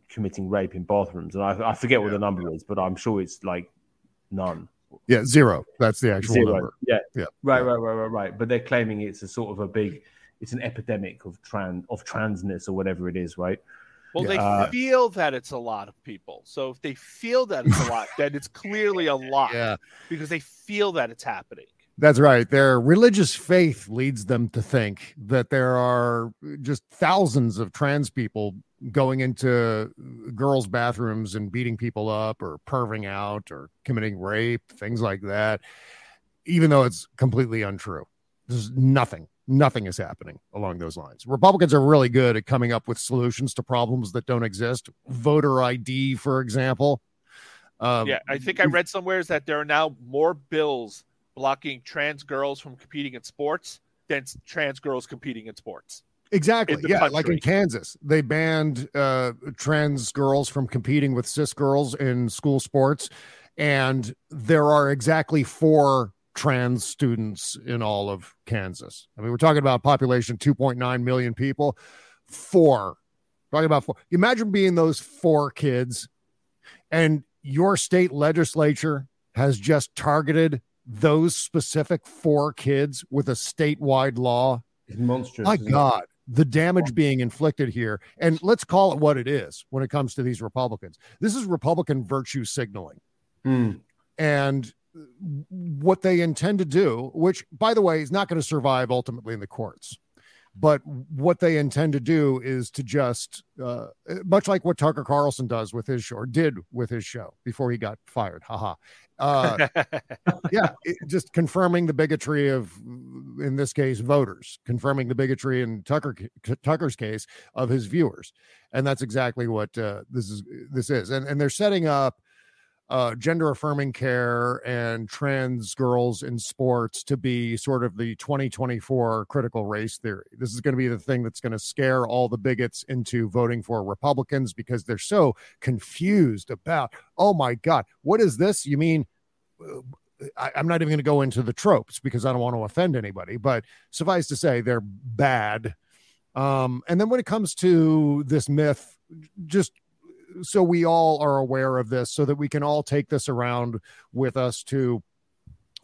committing rape in bathrooms, and I, I forget what the number is, but I'm sure it's like none. Yeah, zero. That's the actual zero. number. Yeah, yeah, right, right, right, right, right. But they're claiming it's a sort of a big, it's an epidemic of trans of transness or whatever it is, right? Well, they uh, feel that it's a lot of people. So if they feel that it's a lot, then it's clearly a lot. Yeah, because they feel that it's happening. That's right. Their religious faith leads them to think that there are just thousands of trans people going into girls' bathrooms and beating people up or perving out or committing rape, things like that, even though it's completely untrue. There's nothing, nothing is happening along those lines. Republicans are really good at coming up with solutions to problems that don't exist. Voter ID, for example. Um, yeah, I think I read somewhere is that there are now more bills blocking trans girls from competing in sports than trans girls competing in sports. Exactly. Yeah, country. like in Kansas, they banned uh, trans girls from competing with cis girls in school sports, and there are exactly four trans students in all of Kansas. I mean, we're talking about population 2.9 million people. Four. Talking about four. Imagine being those four kids, and your state legislature has just targeted those specific four kids with a statewide law. It's monstrous. My God, the damage being inflicted here. And let's call it what it is when it comes to these Republicans. This is Republican virtue signaling. Mm. And what they intend to do, which, by the way, is not going to survive ultimately in the courts. But what they intend to do is to just, uh, much like what Tucker Carlson does with his show, or did with his show before he got fired. Haha. Uh, yeah, it, just confirming the bigotry of, in this case, voters, confirming the bigotry in Tucker Tucker's case of his viewers, and that's exactly what uh, this is. This is, and and they're setting up uh, gender affirming care and trans girls in sports to be sort of the 2024 critical race theory. This is going to be the thing that's going to scare all the bigots into voting for Republicans because they're so confused about, oh my God, what is this? You mean, uh, I, am not even going to go into the tropes because I don't want to offend anybody, but suffice to say, they're bad. Um, and then when it comes to this myth, just so we all are aware of this so that we can all take this around with us to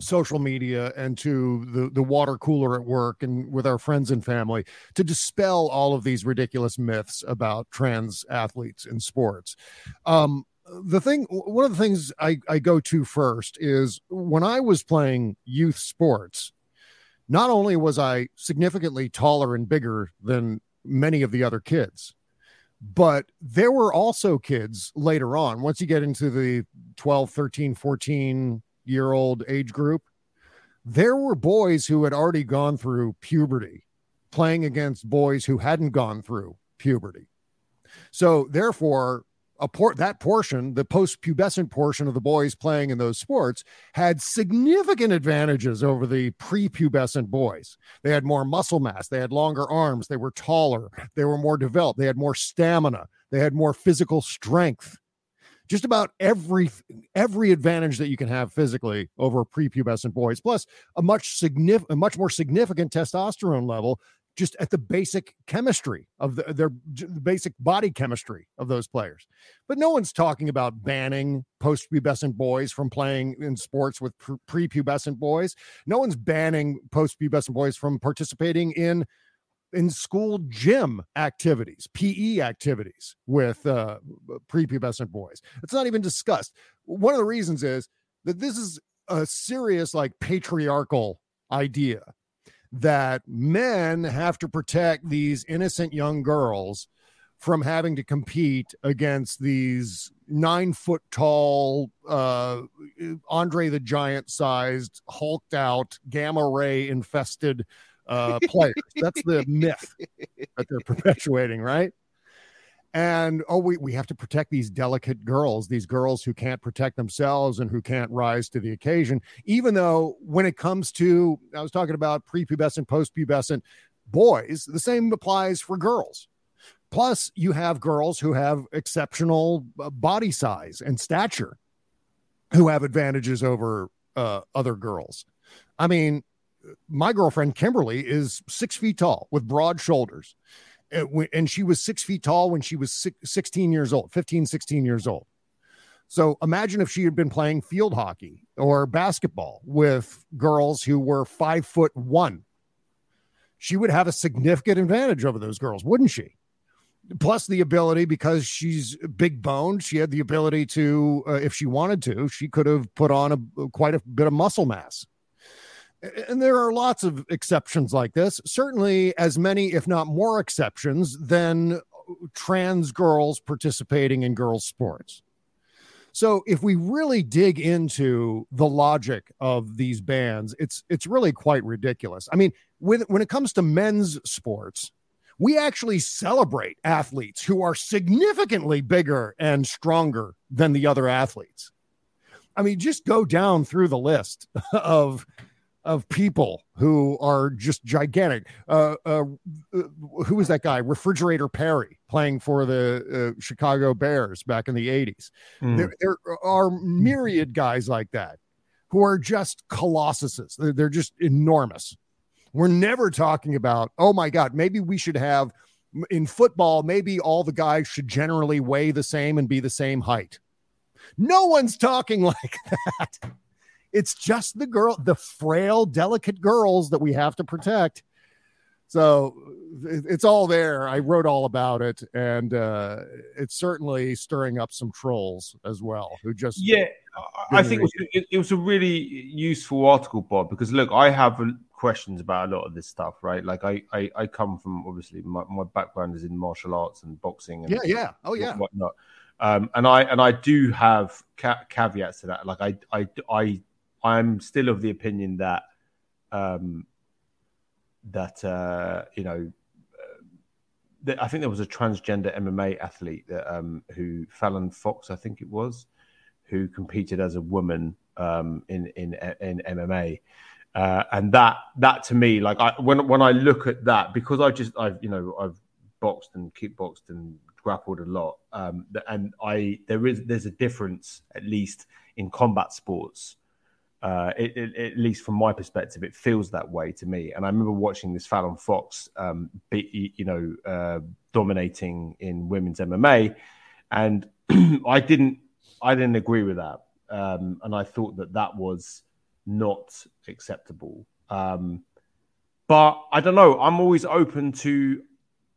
social media and to the, the water cooler at work and with our friends and family to dispel all of these ridiculous myths about trans athletes in sports. Um, the thing, one of the things I, I go to first is when I was playing youth sports, not only was I significantly taller and bigger than many of the other kids, but there were also kids later on once you get into the 12 13 14 year old age group there were boys who had already gone through puberty playing against boys who hadn't gone through puberty. So therefore a that portion, the post-pubescent portion of the boys playing in those sports, had significant advantages over the pre-pubescent boys. They had more muscle mass, they had longer arms, they were taller, they were more developed, they had more stamina, they had more physical strength. Just about every every advantage that you can have physically over prepubescent boys, plus a much significant, a much more significant testosterone level just at the basic chemistry of the, their basic body chemistry of those players. But no one's talking about banning post-pubescent boys from playing in sports with pre-pubescent boys. No one's banning post-pubescent boys from participating in in school gym activities, PE activities with uh, prepubescent boys. It's not even discussed. One of the reasons is that this is a serious, like patriarchal idea that men have to protect these innocent young girls from having to compete against these nine foot tall, uh, Andre the Giant sized, hulked out, gamma ray infested uh, players. That's the myth that they're perpetuating, right? And oh we, we have to protect these delicate girls these girls who can't protect themselves and who can't rise to the occasion. Even though when it comes to i was talking about prepubescent postpubescent boys the same applies for girls. Plus you have girls who have exceptional uh, body size and stature who have advantages over uh, other girls. I mean my girlfriend kimberly is six feet tall with broad shoulders and she was six feet tall when she was 16 years old 15 16 years old. So imagine if she had been playing field hockey or basketball with girls who were five foot one. She would have a significant advantage over those girls wouldn't she? Plus the ability because she's big boned she had the ability to uh, if she wanted to she could have put on a quite a bit of muscle mass And there are lots of exceptions like this, certainly as many, if not more exceptions than trans girls participating in girls' sports. So if we really dig into the logic of these bans, it's it's really quite ridiculous. I mean, when when it comes to men's sports, we actually celebrate athletes who are significantly bigger and stronger than the other athletes. I mean, just go down through the list of of people who are just gigantic. Uh, uh, who was that guy? Refrigerator Perry playing for the uh, Chicago Bears back in the 80s. Mm. There, there, are myriad guys like that who are just colossuses. They're, they're just enormous. We're never talking about, oh my God, maybe we should have in football, maybe all the guys should generally weigh the same and be the same height. No one's talking like that. It's just the girl, the frail, delicate girls that we have to protect. So it's all there. I wrote all about it, and uh, it's certainly stirring up some trolls as well, who just yeah. I think it it was, a really useful article, Bob, because look, I have questions about a lot of this stuff, right? Like I, I, I come from obviously my, my background is in martial arts and boxing, and yeah, yeah, oh yeah, whatnot. Um, and I and I do have ca- caveats to that. Like I, I, I I'm still of the opinion that um, that uh, you know uh, I think there was a transgender MMA athlete that um, who Fallon Fox, I think it was, who competed as a woman um, in in in MMA, uh, and that that to me, like I when when I look at that, because I just I've you know I've boxed and kickboxed and grappled a lot, um, and I there is there's a difference at least in combat sports uh, it, it, at least from my perspective, it feels that way to me. And I remember watching this Fallon Fox, um, be, you know, uh, dominating in women's MMA, and I didn't, I didn't agree with that, um, and I thought that that was not acceptable. Um, but I don't know. I'm always open to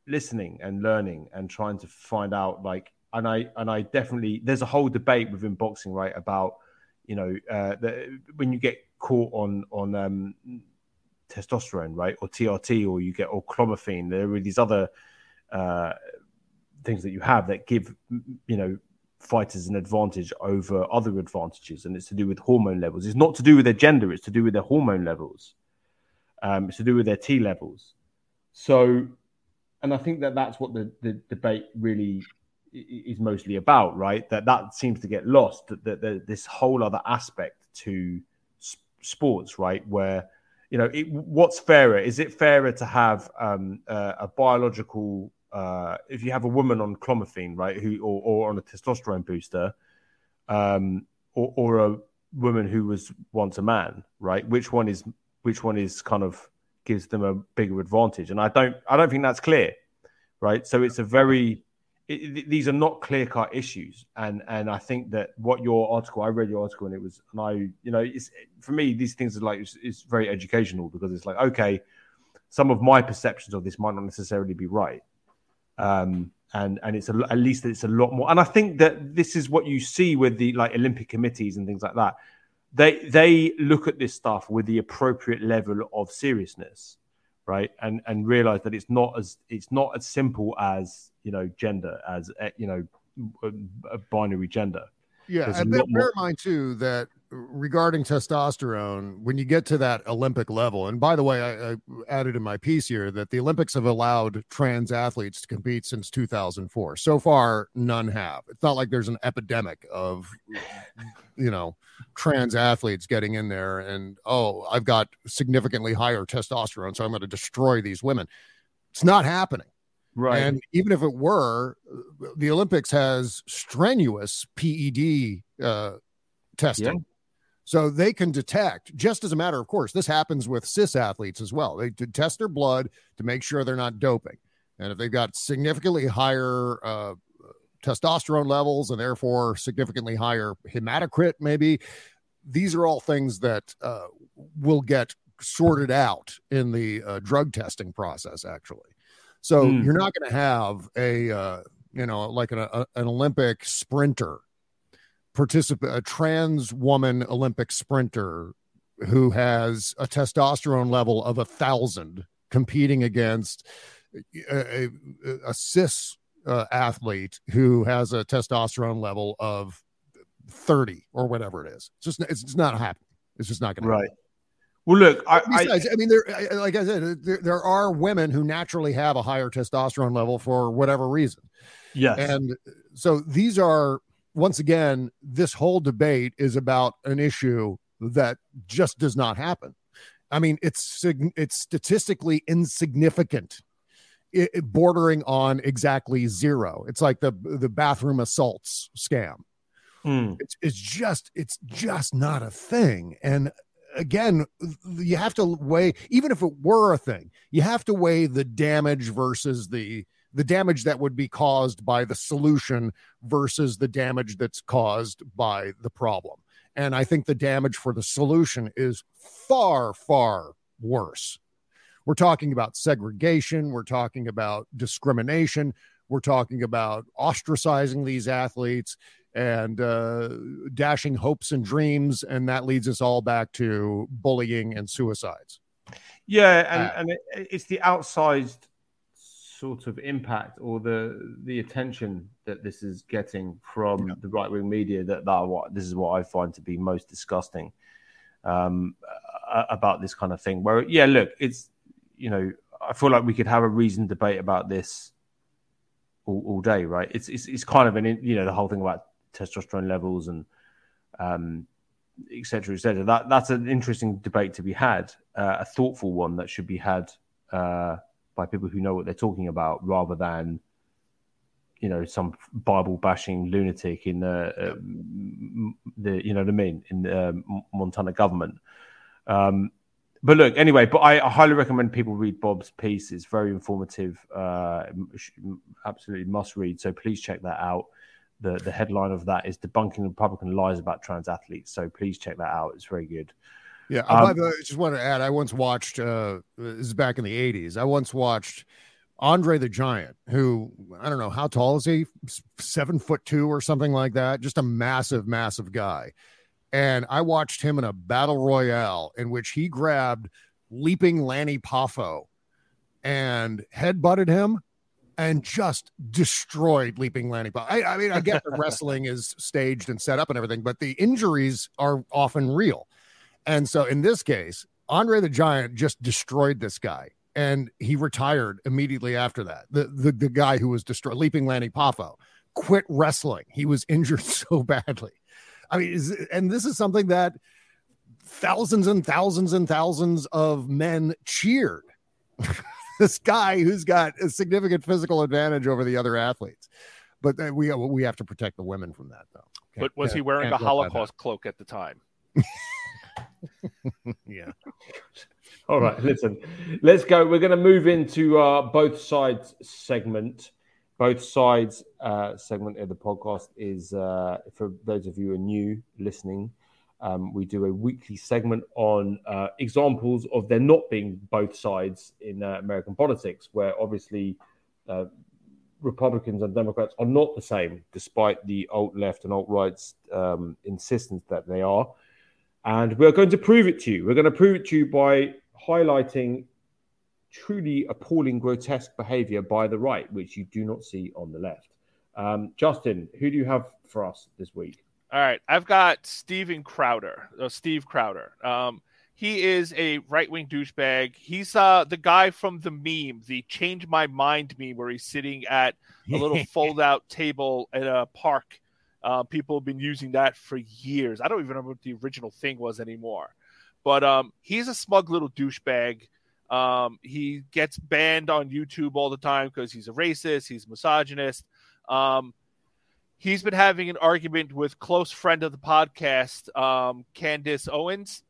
listening and learning and trying to find out, like, and I and I definitely there's a whole debate within boxing, right, about you know, uh, the, when you get caught on on um, testosterone, right, or TRT, or you get or clomiphene, there are these other uh, things that you have that give you know fighters an advantage over other advantages, and it's to do with hormone levels. It's not to do with their gender; it's to do with their hormone levels. Um, it's to do with their T levels. So, and I think that that's what the, the debate really is mostly about, right? That that seems to get lost. That, that, that this whole other aspect to sports, right? Where you know, it, what's fairer? Is it fairer to have um, uh, a biological, uh, if you have a woman on clomiphene, right, who or, or on a testosterone booster, um, or, or a woman who was once a man, right? Which one is which one is kind of gives them a bigger advantage? And I don't I don't think that's clear, right? So it's a very it, these are not clear cut issues, and and I think that what your article, I read your article, and it was, and I, you know, it's for me these things are like it's, it's very educational because it's like okay, some of my perceptions of this might not necessarily be right, um, and and it's a, at least it's a lot more, and I think that this is what you see with the like Olympic committees and things like that. They they look at this stuff with the appropriate level of seriousness right and and realize that it's not as it's not as simple as you know gender as you know a binary gender. Yeah and bear, more- in mind too that regarding testosterone when you get to that olympic level and by the way I, I, added in my piece here that the olympics have allowed trans athletes to compete since 2004 so far none have. It's not like there's an epidemic of you know trans athletes getting in there and oh i've got significantly higher testosterone so i'm going to destroy these women. It's not happening right and even if it were the olympics has strenuous ped uh, testing yeah. so they can detect just as a matter of course this happens with cis athletes as well they test their blood to make sure they're not doping and if they've got significantly higher uh, testosterone levels and therefore significantly higher hematocrit, maybe. These are all things that uh, will get sorted out in the uh, drug testing process, actually. So mm. you're not going to have a, uh, you know, like an, a, an Olympic sprinter participate, a trans woman Olympic sprinter who has a testosterone level of a thousand competing against a, a, a cis uh, athlete who has a testosterone level of 30 or whatever it is. It's just it's, it's not happening. It's just not going to. right. Well, look, I, Besides, I, I mean, there, like I said, there, there are women who naturally have a higher testosterone level for whatever reason. Yes. And so these are, once again, this whole debate is about an issue that just does not happen. I mean, it's it's statistically insignificant, it, bordering on exactly zero. It's like the the bathroom assaults scam. Mm. It's it's just it's just not a thing. And again, you have to weigh even if it were a thing, you have to weigh the damage versus the the damage that would be caused by the solution versus the damage that's caused by the problem. And I think the damage for the solution is far, far worse. We're talking about segregation, we're talking about discrimination, we're talking about ostracizing these athletes and uh, dashing hopes and dreams. And that leads us all back to bullying and suicides. Yeah. And, uh, and it, it's the outsized sort of impact or the the attention that this is getting from yeah. the right wing media that that what this is what I find to be most disgusting um, about this kind of thing. Where yeah, look, it's you know I feel like we could have a reasoned debate about this all, all day, right? It's, it's it's kind of an you know the whole thing about testosterone levels and um, et cetera, et cetera. That that's an interesting debate to be had, uh, a thoughtful one that should be had. Uh, by people who know what they're talking about rather than you know some bible bashing lunatic in the uh, the you know what i mean in the um, montana government um, but look anyway but I, I, highly recommend people read bob's piece it's very informative uh, absolutely must read so please check that out the the headline of that is debunking republican lies about trans athletes so please check that out it's very good yeah, um, I just want to add. I once watched. Uh, this is back in the '80s. I once watched Andre the Giant, who I don't know how tall is he, seven foot two or something like that. Just a massive, massive guy. And I watched him in a battle royale in which he grabbed leaping Lanny Poffo and headbutted him and just destroyed leaping Lanny Poffo. I, I mean, I get that wrestling is staged and set up and everything, but the injuries are often real. And so in this case, Andre the Giant just destroyed this guy and he retired immediately after that. The the, the guy who was destroyed, Leaping Lanny Poffo, quit wrestling. He was injured so badly. I mean, is, and this is something that thousands and thousands and thousands of men cheered. this guy who's got a significant physical advantage over the other athletes. But we we have to protect the women from that, though. Can't, but was he wearing a Holocaust cloak at the time? yeah. All right, listen, let's go. We're going to move into uh, both sides segment. Both sides uh, segment of the podcast is uh, for those of you who are new listening. Um, we do a weekly segment on uh, examples of there not being both sides in uh, American politics, where obviously uh, Republicans and Democrats are not the same, despite the alt left and alt right's um, insistence that they are. And we're going to prove it to you. We're going to prove it to you by highlighting truly appalling, grotesque behavior by the right, which you do not see on the left. Um, Justin, who do you have for us this week? All right, I've got Steven Crowder, uh, Steve Crowder. Um, he is a right wing douchebag. He's uh, the guy from the meme, the change my mind meme, where he's sitting at a little fold out table at a park uh, people have been using that for years. I don't even remember what the original thing was anymore. But um, he's a smug little douchebag. Um, he gets banned on YouTube all the time because he's a racist, he's a misogynist. Um, he's been having an argument with close friend of the podcast, um, Candace Owens.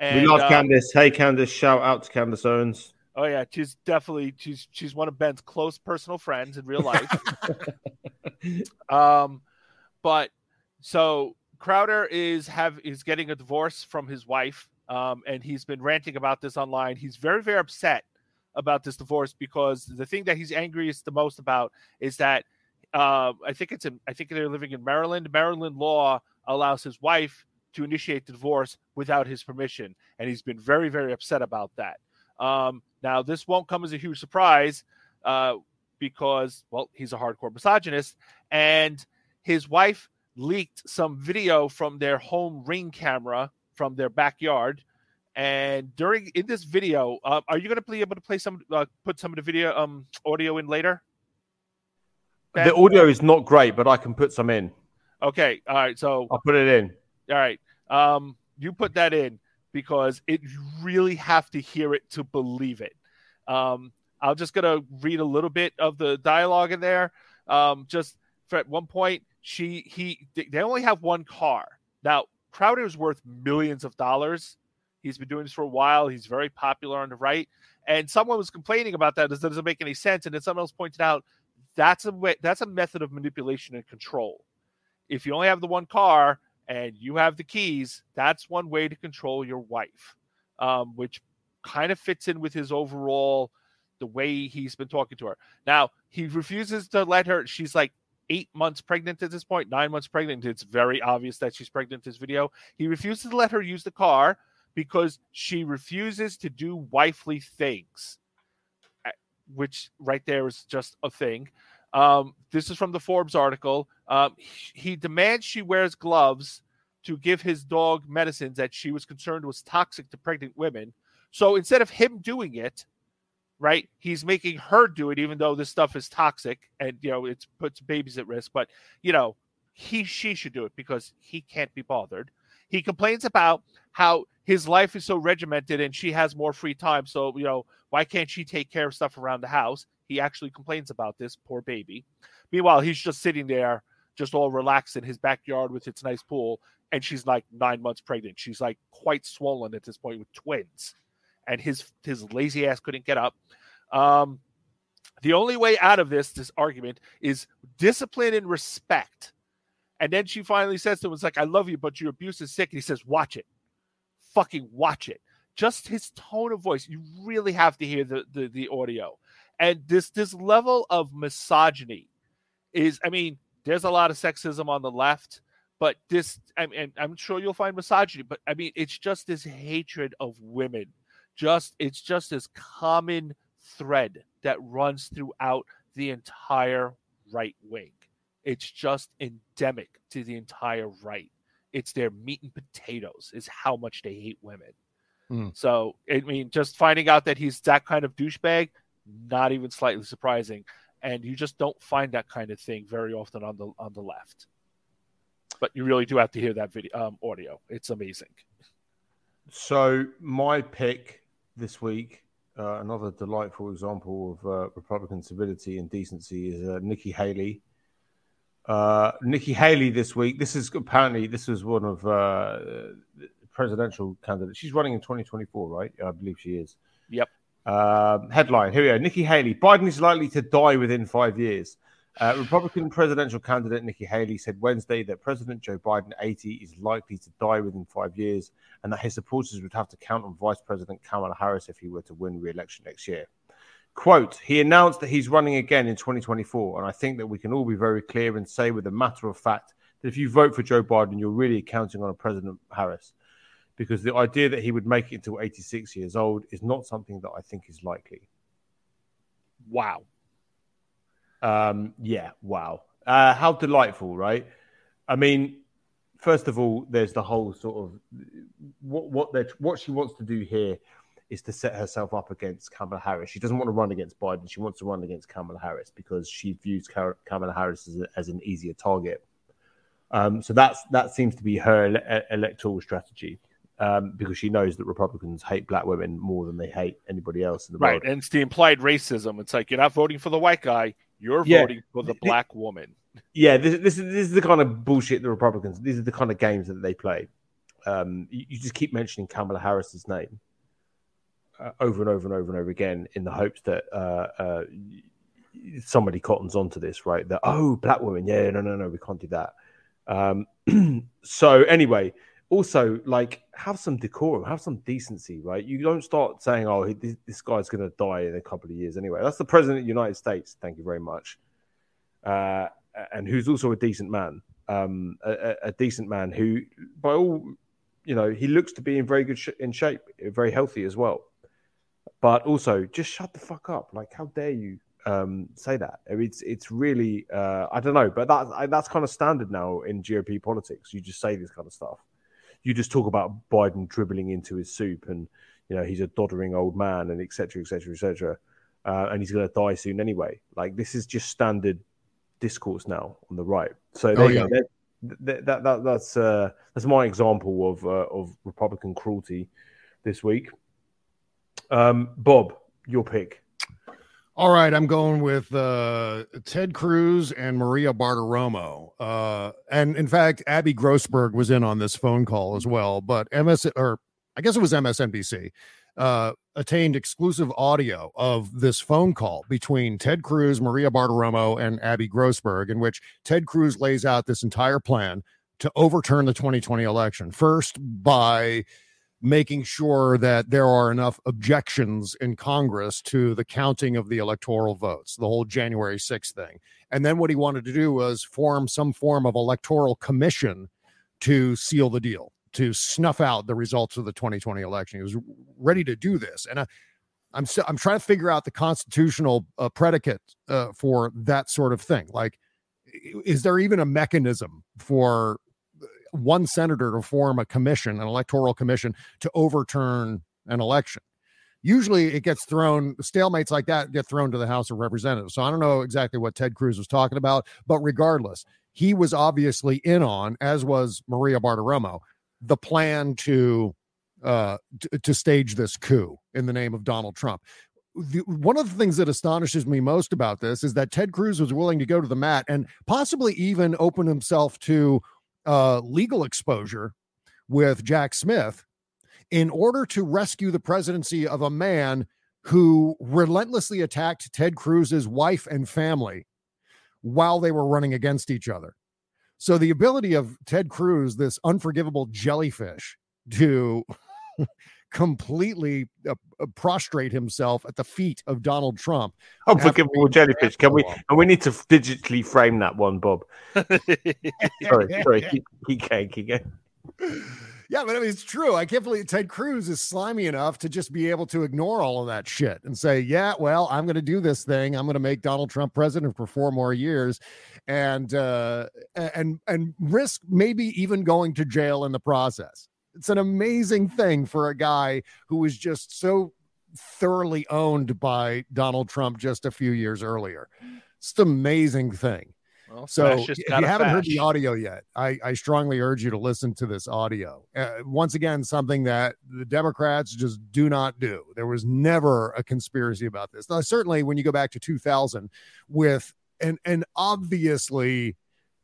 And, we love uh, Candace. Hey, Candace! Shout out to Candace Owens. Oh yeah, she's definitely she's she's one of Ben's close personal friends in real life. um, but so Crowder is have is getting a divorce from his wife, um, and he's been ranting about this online. He's very very upset about this divorce because the thing that he's angriest the most about is that uh, I think it's in I think they're living in Maryland. Maryland law allows his wife to initiate the divorce without his permission, and he's been very, very upset about that. Um, now, this won't come as a huge surprise uh, because, well, he's a hardcore misogynist, and his wife leaked some video from their home ring camera from their backyard. And during in this video, uh, are you going to be able to play some, uh, put some of the video um audio in later? The audio is not great, but I can put some in. Okay, all right. So I'll put it in. all right, um, you put that in because it you really have to hear it to believe it. Um, I'm just gonna read a little bit of the dialogue in there. Um, just for at one point, she he they only have one car now. Crowder is worth millions of dollars. He's been doing this for a while. He's very popular on the right, and someone was complaining about that. This doesn't make any sense. And then someone else pointed out that's a way, that's a method of manipulation and control. If you only have the one car and you have the keys, that's one way to control your wife, um, which kind of fits in with his overall the way he's been talking to her. Now he refuses to let her. She's like eight months pregnant at this point, nine months pregnant. It's very obvious that she's pregnant. This video. He refuses to let her use the car because she refuses to do wifely things, which right there is just a thing. Um, this is from the Forbes article. Um, he, he demands she wears gloves to give his dog medicines that she was concerned was toxic to pregnant women. So instead of him doing it, right, he's making her do it, even though this stuff is toxic and you know it puts babies at risk. But you know, he she should do it because he can't be bothered. He complains about how his life is so regimented and she has more free time. So you know, why can't she take care of stuff around the house? He actually complains about this poor baby. Meanwhile, he's just sitting there, just all relaxed in his backyard with its nice pool, and she's like nine months pregnant. She's like quite swollen at this point with twins, and his his lazy ass couldn't get up. Um, the only way out of this this argument is discipline and respect. And then she finally says to him, "It's like I love you, but your abuse is sick." And he says, "Watch it, fucking watch it." Just his tone of voice, you really have to hear the the, the audio. And this this level of misogyny is, I mean, there's a lot of sexism on the left, but this, I mean, I'm sure you'll find misogyny, but I mean, it's just this hatred of women. Just it's just this common thread that runs throughout the entire right wing. It's just endemic to the entire right. It's their meat and potatoes is how much they hate women. Mm. So I mean, just finding out that he's that kind of douchebag, not even slightly surprising. And you just don't find that kind of thing very often on the on the left. But you really do have to hear that video um, audio. It's amazing. So my pick this week, uh, another delightful example of uh, Republican civility and decency, is uh, Nikki Haley. Uh, Nikki Haley this week. This is apparently this was one of uh, presidential candidates. She's running in 2024, right? I believe she is. Yep. Um, headline Here we go. Nikki Haley. Biden is likely to die within five years. Uh, Republican presidential candidate Nikki Haley said Wednesday that President Joe Biden, 80, is likely to die within five years and that his supporters would have to count on Vice President Kamala Harris if he were to win re election next year. Quote, he announced that he's running again in 2024. And I think that we can all be very clear and say with a matter of fact that if you vote for Joe Biden, you're really counting on a President Harris because the idea that he would make it until 86 years old is not something that I think is likely. Wow. Um, yeah, wow. Uh, how delightful, right? I mean, first of all, there's the whole sort of what what they what she wants to do here is to set herself up against Kamala Harris. She doesn't want to run against Biden. She wants to run against Kamala Harris because she views Kamala Harris as, a, as an easier target. Um, so that's that seems to be her ele- electoral strategy um, because she knows that Republicans hate black women more than they hate anybody else in the right. world. Right, and it's the implied racism. It's like you're not voting for the white guy, you're Yeah. voting for the black woman. Yeah, this, this is this is the kind of bullshit the Republicans. These are the kind of games that they play. Um, you, you just keep mentioning Kamala Harris's name over and over and over and over again in the hopes that uh, uh, somebody cottons onto this, right? That oh, black women, yeah, no, no, no, we can't do that. Um, so anyway, also like have some decorum, have some decency, right? You don't start saying, "Oh, this, this guy's going to die in a couple of years." Anyway, that's the president of the United States. Thank you very much. Uh, and who's also a decent man, um, a, a- a decent man who, by all you know, he looks to be in very good sh- in shape, very healthy as well. But also, just shut the fuck up. Like, how dare you um, say that? It's it's really uh, I don't know, but that that's kind of standard now in GOP politics. You just say this kind of stuff. You just talk about Biden dribbling into his soup, and you know he's a doddering old man, and etc. etc. etc. And he's going to die soon anyway. Like this is just standard discourse now on the right. So oh, yeah. that, that, that, that's uh, that's my example of uh, of Republican cruelty this week. Um, Bob, your pick. All right, I'm going with uh, Ted Cruz and Maria Bartiromo. Uh, and in fact, Abby Grossberg was in on this phone call as well. But MS, or I guess it was MSNBC, uh, attained exclusive audio of this phone call between Ted Cruz, Maria Bartiromo, and Abby Grossberg, in which Ted Cruz lays out this entire plan to overturn the 2020 election. First, by making sure that there are enough objections in Congress to the counting of the electoral votes, the whole January 6th thing. And then what he wanted to do was form some form of electoral commission to seal the deal, to snuff out the results of the 2020 election. He was ready to do this. And I, I'm st- I'm trying to figure out the constitutional uh, predicate uh, for that sort of thing. Like, is there even a mechanism for one senator to form a commission, an electoral commission, to overturn an election. Usually it gets thrown, stalemates like that get thrown to the House of Representatives. So I don't know exactly what Ted Cruz was talking about, but regardless, he was obviously in on, as was Maria Bartiromo, the plan to uh, to, to stage this coup in the name of Donald Trump. The, one of the things that astonishes me most about this is that Ted Cruz was willing to go to the mat and possibly even open himself to uh, legal exposure with Jack Smith in order to rescue the presidency of a man who relentlessly attacked Ted Cruz's wife and family while they were running against each other. So the ability of Ted Cruz, this unforgivable jellyfish, to completely uh, uh, prostrate himself at the feet of Donald Trump. Unforgivable jellyfish. Can we? And we need to digitally frame that one, Bob. sorry, sorry. Keep, keep going. Keep going. Yeah, but I mean, it's true. I can't believe Ted Cruz is slimy enough to just be able to ignore all of that shit and say, "Yeah, well, I'm going to do this thing. I'm going to make Donald Trump president for four more years, and uh, and and risk maybe even going to jail in the process." It's an amazing thing for a guy who was just so thoroughly owned by Donald Trump just a few years earlier. It's an amazing thing. Well, so if you haven't fash. heard the audio yet, I, I, strongly urge you to listen to this audio. Uh, once again, something that the Democrats just do not do. There was never a conspiracy about this. Now, certainly, when you go back to 2000 with an, an obviously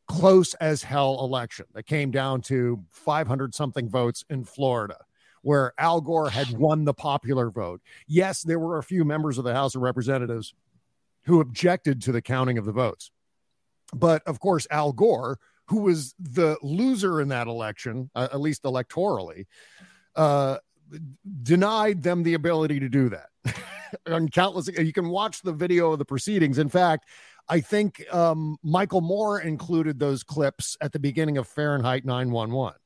close as hell election that came down to 500 something votes in Florida, where Al Gore had won the popular vote. Yes, there were a few members of the House of Representatives who objected to the counting of the votes. But of course, Al Gore, who was the loser in that election, uh, at least electorally, uh, denied them the ability to do that. on countless, you can watch the video of the proceedings. In fact, I think um, Michael Moore included those clips at the beginning of Fahrenheit 911.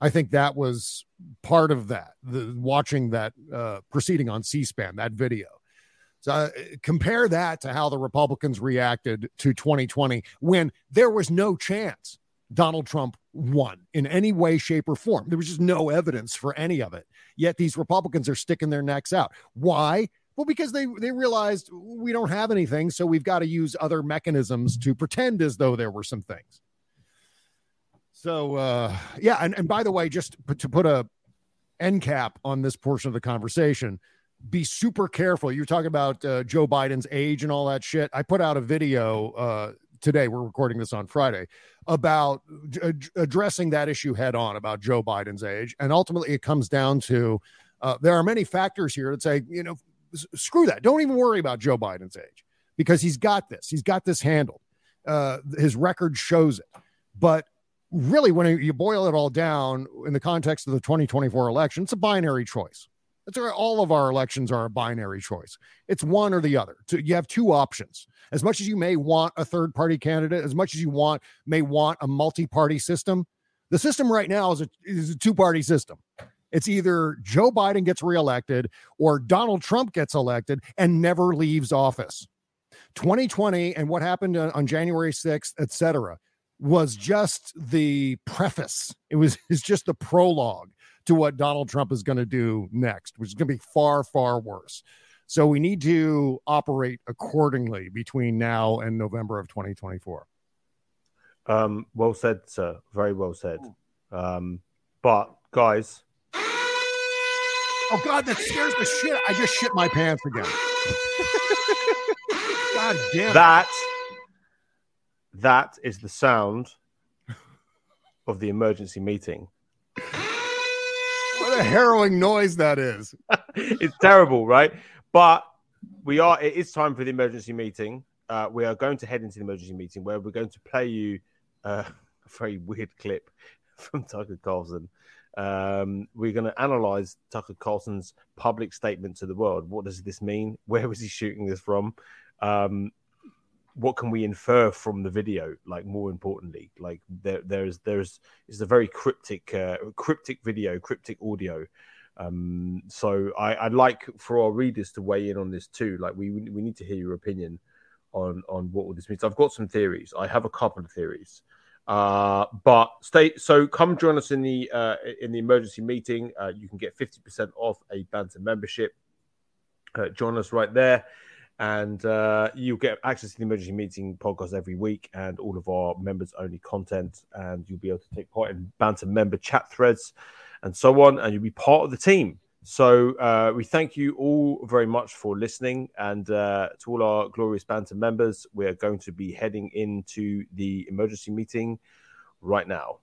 I think that was part of that, the watching that uh, proceeding on C-SPAN, that video. So uh, compare that to how the Republicans reacted to 2020 when there was no chance Donald Trump won in any way, shape, or form. There was just no evidence for any of it. Yet these Republicans are sticking their necks out. Why? Well, because they they realized we don't have anything, so we've got to use other mechanisms to pretend as though there were some things. So uh, yeah, and, and by the way, just to put a end cap on this portion of the conversation, be super careful. You're talking about uh, Joe Biden's age and all that shit. I put out a video uh, today. We're recording this on Friday about ad- addressing that issue head on about Joe Biden's age, and ultimately it comes down to uh, there are many factors here that say you know screw that. Don't even worry about Joe Biden's age because he's got this. He's got this handled. Uh, his record shows it. But really, when you boil it all down in the context of the 2024 election, it's a binary choice. That's where all of our elections are a binary choice. It's one or the other. So you have two options. As much as you may want a third party candidate, as much as you want may want a multi party system, The system right now is a, is a two party system. It's either Joe Biden gets reelected or Donald Trump gets elected and never leaves office. 2020 and what happened on January 6th, et cetera, was just the preface. It was it's just the prologue to what Donald Trump is going to do next, which is going to be far, far worse. So we need to operate accordingly between now and November of 2024. Um, well said, sir. Very well said. Um, but guys, oh god, that scares the shit. I just shit my pants again. god damn. That that is the sound of the emergency meeting. What a harrowing noise that is. it's terrible, right? But we are. It is time for the emergency meeting. Uh, we are going to head into the emergency meeting where we're going to play you uh, a very weird clip from Tucker Carlson. Um, we're going to analyze Tucker Carlson's public statement to the world. What does this mean? Where was he shooting this from? Um, what can we infer from the video? Like more importantly, like there, there's there's is a very cryptic uh, cryptic video, cryptic audio. Um, so I, I'd like for our readers to weigh in on this too. Like we we need to hear your opinion on on what all this means. I've got some theories. I have a couple of theories. Uh, but stay. So come join us in the uh, in the emergency meeting. Uh, you can get fifty percent off a Banter membership. Uh, join us right there, and uh, you'll get access to the emergency meeting podcast every week and all of our members only content. And you'll be able to take part in Banter member chat threads and so on, and you'll be part of the team. So uh, we thank you all very much for listening, and uh, to all our glorious banter members, we are going to be heading into the emergency meeting right now.